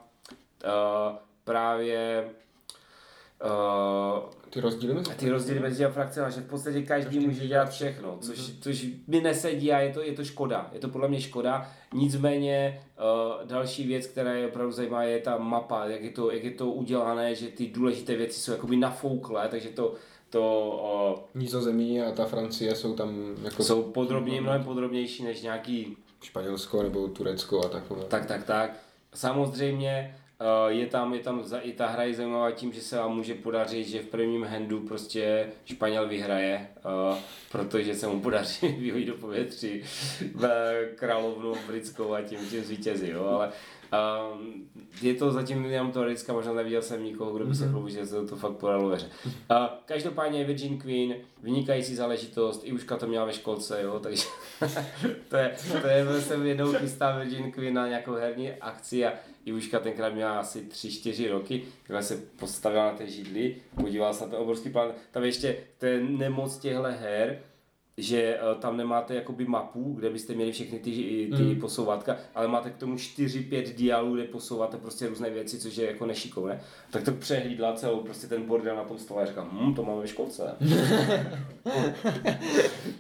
uh, právě uh, Ty rozdíly mezi ty rozdíly mezi těmi frakcemi, že v podstatě každý může dělat všechno, což, což mi nesedí a je to, je to škoda. Je to podle mě škoda. Nicméně uh, další věc, která je opravdu zajímavá, je ta mapa, jak je to, jak je to udělané, že ty důležité věci jsou jakoby nafouklé, takže to, to Nizozemí a ta Francie jsou tam jako uh, jsou podrobně, mnohem podrobnější než nějaký Španělsko nebo Turecko a takové. Tak, tak, tak. Samozřejmě uh, je tam, je tam, i ta hra je zajímavá tím, že se vám může podařit, že v prvním handu prostě Španěl vyhraje, uh, protože se mu podaří vyhodit do povětří v královnu britskou a tím, tím zvítězí, jo, ale um, je to zatím jenom teoretická, možná neviděl jsem nikoho, kdo by se chlubil, že se to fakt podalo ve hře. Uh, každopádně Virgin Queen, vynikající záležitost, i Užka to měla ve školce, jo, takže to je, to je, jsem jednou chystá Virgin Queen na nějakou herní akci a Ivuška tenkrát měla asi 3-4 roky, když se postavila na té židli, podívala se na ten obrovský plán. Tam ještě, to je nemoc těchto her, že eh, tam nemáte jakoby mapu, kde byste měli všechny ty, ty mm. posouvátka, ale máte k tomu 4-5 dialů, kde posouváte prostě různé věci, což je jako nešikovné. Tak to přehlídla celou prostě ten bordel na tom stole a říkám, hm, to máme ve školce.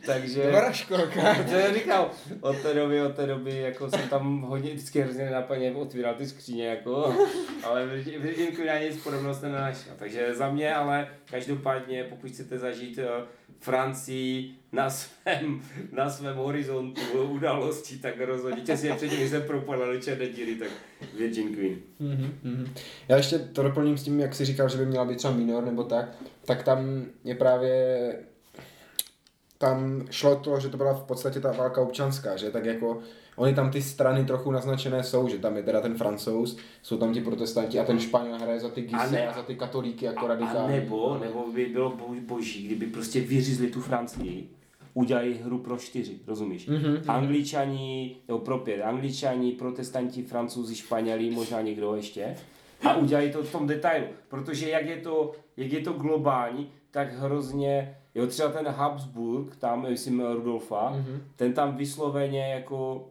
Takže... Dobrá školka. To je říkal, od té doby, od té doby, jako jsem tam hodně vždycky hrozně nenapadně otvíral ty skříně, jako, ale v Virginku já nic podobnost nenašel. Takže za mě, ale každopádně, pokud chcete zažít eh, Francii na svém, na svém horizontu událostí, tak rozhodně těsně předtím, když jsem propadl do černé díry, tak Virgin Queen. Mhm. Já ještě to doplním s tím, jak jsi říkal, že by měla být třeba minor nebo tak, tak tam je právě tam šlo to, že to byla v podstatě ta válka občanská, že tak jako Oni tam ty strany trochu naznačené jsou, že tam je teda ten francouz, jsou tam ti protestanti a ten Španěl hraje za ty A gise ne- a, za ty katolíky jako A radikální. nebo, nebo by bylo bo- boží, kdyby prostě vyřízli tu Francii, udělali hru pro čtyři, rozumíš? Mm-hmm. Angličani, nebo pro pět, Angličani, protestanti, Francouzi, Španělí, možná někdo ještě. A udělají to v tom detailu, protože jak je to, jak je to globální, tak hrozně, jo třeba ten Habsburg, tam myslím Rudolfa, mm-hmm. ten tam vysloveně jako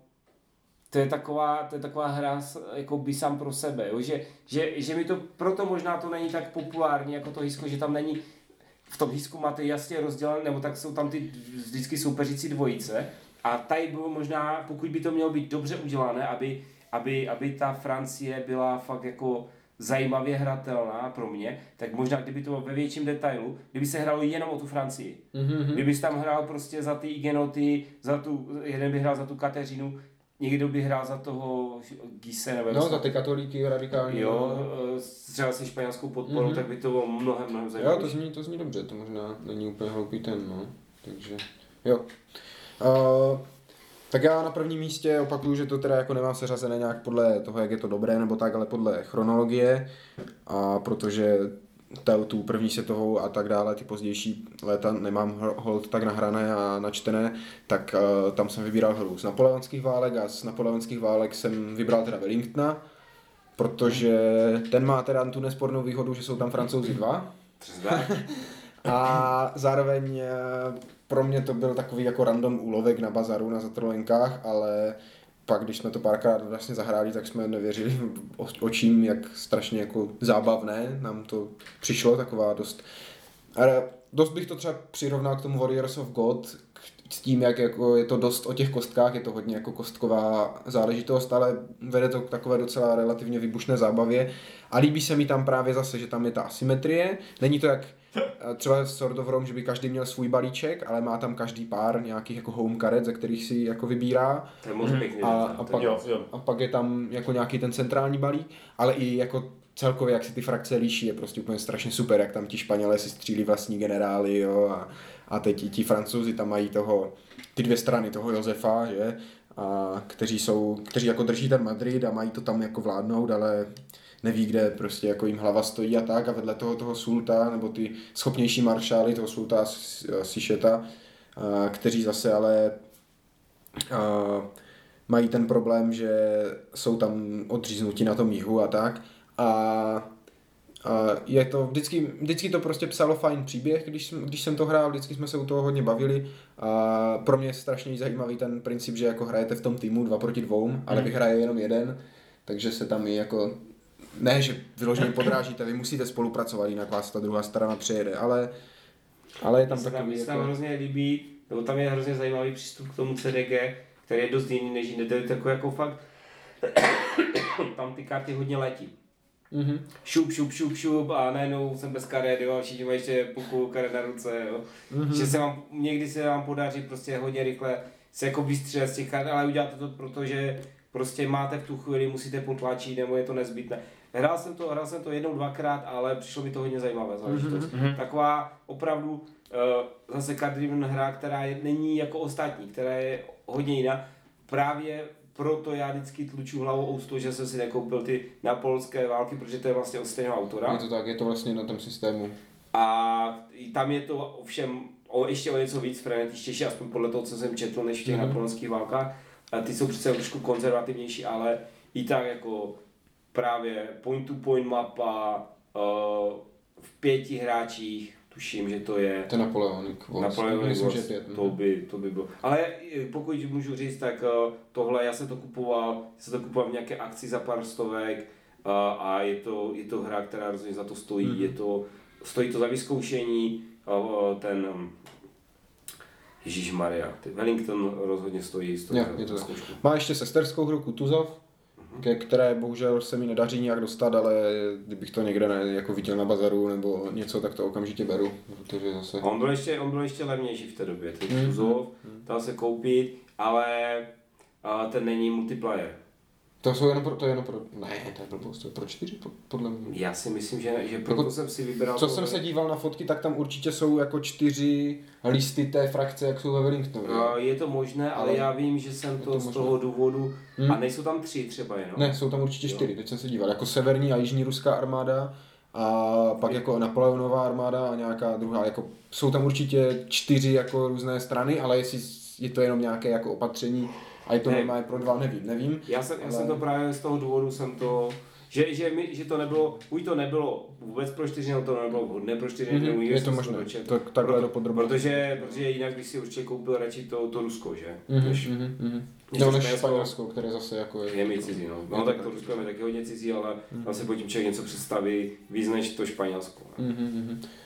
to je taková, to je taková hra jako by sám pro sebe, jo? Že, že, že mi to, proto možná to není tak populární jako to hisko, že tam není, v tom hisku máte jasně rozdělené, nebo tak jsou tam ty vždycky soupeřící dvojice a tady bylo možná, pokud by to mělo být dobře udělané, aby, aby, aby ta Francie byla fakt jako zajímavě hratelná pro mě, tak možná kdyby to bylo ve větším detailu, kdyby se hralo jenom o tu Francii. Mm-hmm. Kdybys tam hrál prostě za ty igenoty, za tu, jeden by hrál za tu Kateřinu, někdo by hrál za toho Gise, nebo No, za ty katolíky radikální. Jo, eh, třeba se španělskou podporou, mm-hmm. tak by to bylo mnohem, mnohem jo, zajímavější. to zní, to zní dobře, to možná není úplně hloupý ten, no. Takže, jo. Uh, tak já na prvním místě opakuju, že to teda jako nemám seřazené nějak podle toho, jak je to dobré nebo tak, ale podle chronologie. A protože ta, tu první světovou a tak dále, ty pozdější léta nemám hold tak nahrané a načtené, tak uh, tam jsem vybíral hru z napoleonských válek a z napoleonských válek jsem vybral teda Wellingtona, protože ten má teda tu nespornou výhodu, že jsou tam francouzi dva, a zároveň eh, pro mě to byl takový jako random úlovek na bazaru na zatrolenkách, ale pak, když jsme to párkrát vlastně zahráli, tak jsme nevěřili očím, jak strašně jako zábavné nám to přišlo, taková dost... Ale dost bych to třeba přirovnal k tomu Warriors of God, s tím, jak jako je to dost o těch kostkách, je to hodně jako kostková záležitost, ale vede to k takové docela relativně vybušné zábavě. A líbí se mi tam právě zase, že tam je ta asymetrie. Není to jak třeba Sword of Rome, že by každý měl svůj balíček, ale má tam každý pár nějakých jako home karet, ze kterých si jako vybírá. To je moc pěkně. A, a, pak, Jo, jo. a pak je tam jako nějaký ten centrální balík, ale i jako celkově, jak se ty frakce liší, je prostě úplně strašně super, jak tam ti Španělé si střílí vlastní generály, jo, a, a teď i ti Francouzi tam mají toho, ty dvě strany toho Josefa, že, a kteří jsou, kteří jako drží ten Madrid a mají to tam jako vládnout, ale neví, kde prostě jako jim hlava stojí a tak a vedle toho toho Sulta, nebo ty schopnější maršály, toho Sulta Sišeta, kteří zase ale a, mají ten problém, že jsou tam odříznuti na tom jihu a tak. A je to, vždycky, vždycky to prostě psalo fajn příběh, když, jsem- když jsem to hrál, vždycky jsme se u toho hodně bavili. A pro mě je strašně zajímavý ten princip, že jako hrajete v tom týmu dva proti dvou, ale vyhraje jenom jeden, takže se tam i jako ne, že vyloženě podrážíte, vy musíte spolupracovat, jinak vás ta druhá strana přejede, ale, ale je tam tam, takový mně se tam jako... hrozně líbí, nebo tam je hrozně zajímavý přístup k tomu CDG, který je dost jiný než jinde. To je takový jako fakt, tam ty karty hodně letí. Mhm. Šup, šup, šup, šup a najednou jsem bez karet, jo, a všichni mají ještě půlku karet na ruce, jo. Mm-hmm. Že se vám, někdy se vám podaří prostě hodně rychle se jako vystřílet z těch karet, ale uděláte to proto, že prostě máte v tu chvíli, musíte potlačit, nebo je to nezbytné. Hrál jsem to, hrál jsem to jednou, dvakrát, ale přišlo mi to hodně zajímavé záležitost. Mm-hmm. Taková opravdu uh, zase card hra, která je, není jako ostatní, která je hodně jiná. Právě proto já vždycky tluču hlavou o stůl, že jsem si nekoupil ty napolské války, protože to je vlastně od stejného autora. Je to tak, je to vlastně na tom systému. A tam je to ovšem o, ještě o něco víc frenetičtější, aspoň podle toho, co jsem četl, než v těch mm-hmm. napoleonských válkách. A ty jsou přece trošku konzervativnější, ale i tak jako právě point-to-point mapa uh, v pěti hráčích, tuším, že to je To je Napoleonic Wars. Napoleonic Myslím, Wars, že pět. to by, to by bylo. Ale eh, pokud můžu říct, tak eh, tohle já jsem to kupoval, já jsem to kupoval v nějaké akci za pár stovek eh, a je to, je to hra, která rozhodně za to stojí, Mhm. je to, stojí to za vyzkoušení, ten Ježíš Maria, Wellington rozhodně stojí, stojí Jo, za, je to. Má ještě sesterskou hru Kutuzov, ke které bohužel se mi nedaří nějak dostat, ale kdybych to někde ne, jako viděl na bazaru nebo něco, tak to okamžitě beru, protože zase... On byl ještě, on byl ještě levnější v té době, ten Mhm. Tuzov, dal se koupit, ale ten není multiplayer. To jsou jenom pro, to je jenom pro, ne, to je blbost, to je pro čtyři, po- podle mě. Já si myslím, že, že proto Jako- jsem si vybral Co tohle. jsem se díval na fotky, tak tam určitě jsou jako čtyři listy té frakce, jak jsou ve Wellingtonu. No, je to možné, ale Ale já vím, že jsem to, to z možné. toho důvodu, Hmm. a nejsou tam tři třeba jenom. Ne, jsou tam určitě Jo. čtyři, teď jsem se díval, jako severní a jižní ruská armáda a pak jako Napoleonová armáda a nějaká druhá, jako jsou tam určitě čtyři jako různé strany, ale jestli je to jenom nějaké jako opatření a je to normálně pro dva, nevím, nevím. Já jsem, já Ale- jsem to právě z toho důvodu jsem to, že, že, mi, že to nebylo, buď to nebylo vůbec pro čtyři, nebo to nebylo vhodné pro čtyři, Mhm, nebo je to se možné, dočetl. tak, takhle Proto- dopodrobně. Protože, protože jinak bych si určitě koupil radši to, to Rusko, že? Mhm, Než, mhm, mhm. než Nebo to než Španělsko. Které zase jako je... je mi cizí, no. No tak to Rusko je taky hodně cizí, ale tam si pod tím člověk něco představí víc než to Španělsko. ne?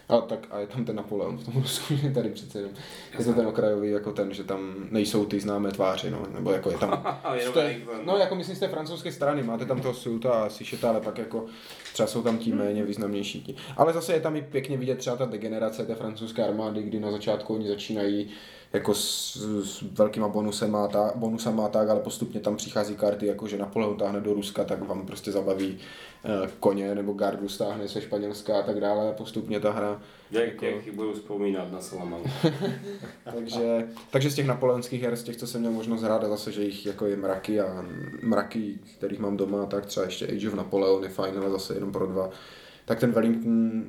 A tak a je tam ten Napoleon v tom Rusku, že tady přece jenom. Je to ten okrajový jako ten, že tam nejsou ty známé tváře, no, nebo jako je tam... Jste, no jako myslím z té francouzské strany, máte tam toho Sulta a Sišeta, ale pak jako třeba jsou tam ti méně významnější. Ale zase je tam i pěkně vidět třeba ta degenerace té francouzské armády, kdy na začátku oni začínají jako s, s velkýma bonusem a tak, bonusama a tak, ale postupně tam přichází karty, jako že Napoleon táhne do Ruska, tak vám prostě zabaví eh, koně, nebo gardu stáhne se Španělska a tak dále postupně ta hra Jak, jako- jak budu vzpomínat na Salamanku. takže, takže z těch napoleonských her, z těch, co jsem měl možnost hrát, a zase, že jich jako je mraky a mraky, kterých mám doma, tak třeba ještě Age of Napoleon je fajn, ale zase jenom pro dva. Tak ten Wellington,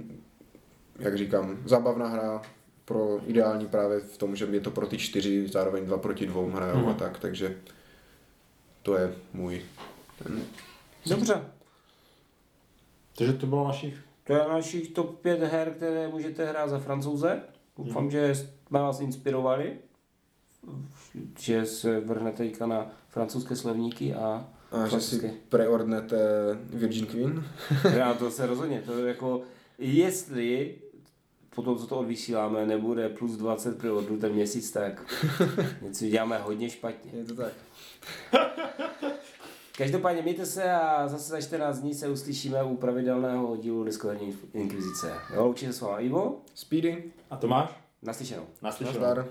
jak říkám, zábavná hra, pro ideální právě v tom, že je to pro ty čtyři, zároveň dva proti dvou hrajou Mhm. a tak, takže to je můj. Ten, Dobře. Takže to bylo našich To je našich top 5 her, které můžete hrát za francouze. Doufám, Mhm. že jsme vás inspirovali, že se vrhnete teďka na francouzské slovníky a a že si preordnete Virgin Queen. já to se rozhodně, to je jako, jestli po tom, co to odvysíláme, nebude plus 20 pro odlu ten měsíc, tak něco děláme hodně špatně. Je to tak. Každopádně mějte se a zase za 14 dní se uslyšíme u pravidelného dílu Diskoherní inkvizice. Jo, loučí se s vámi Ivo, Speedy, A Tomáš? naslyšenou. Naslyšenou. nazdar.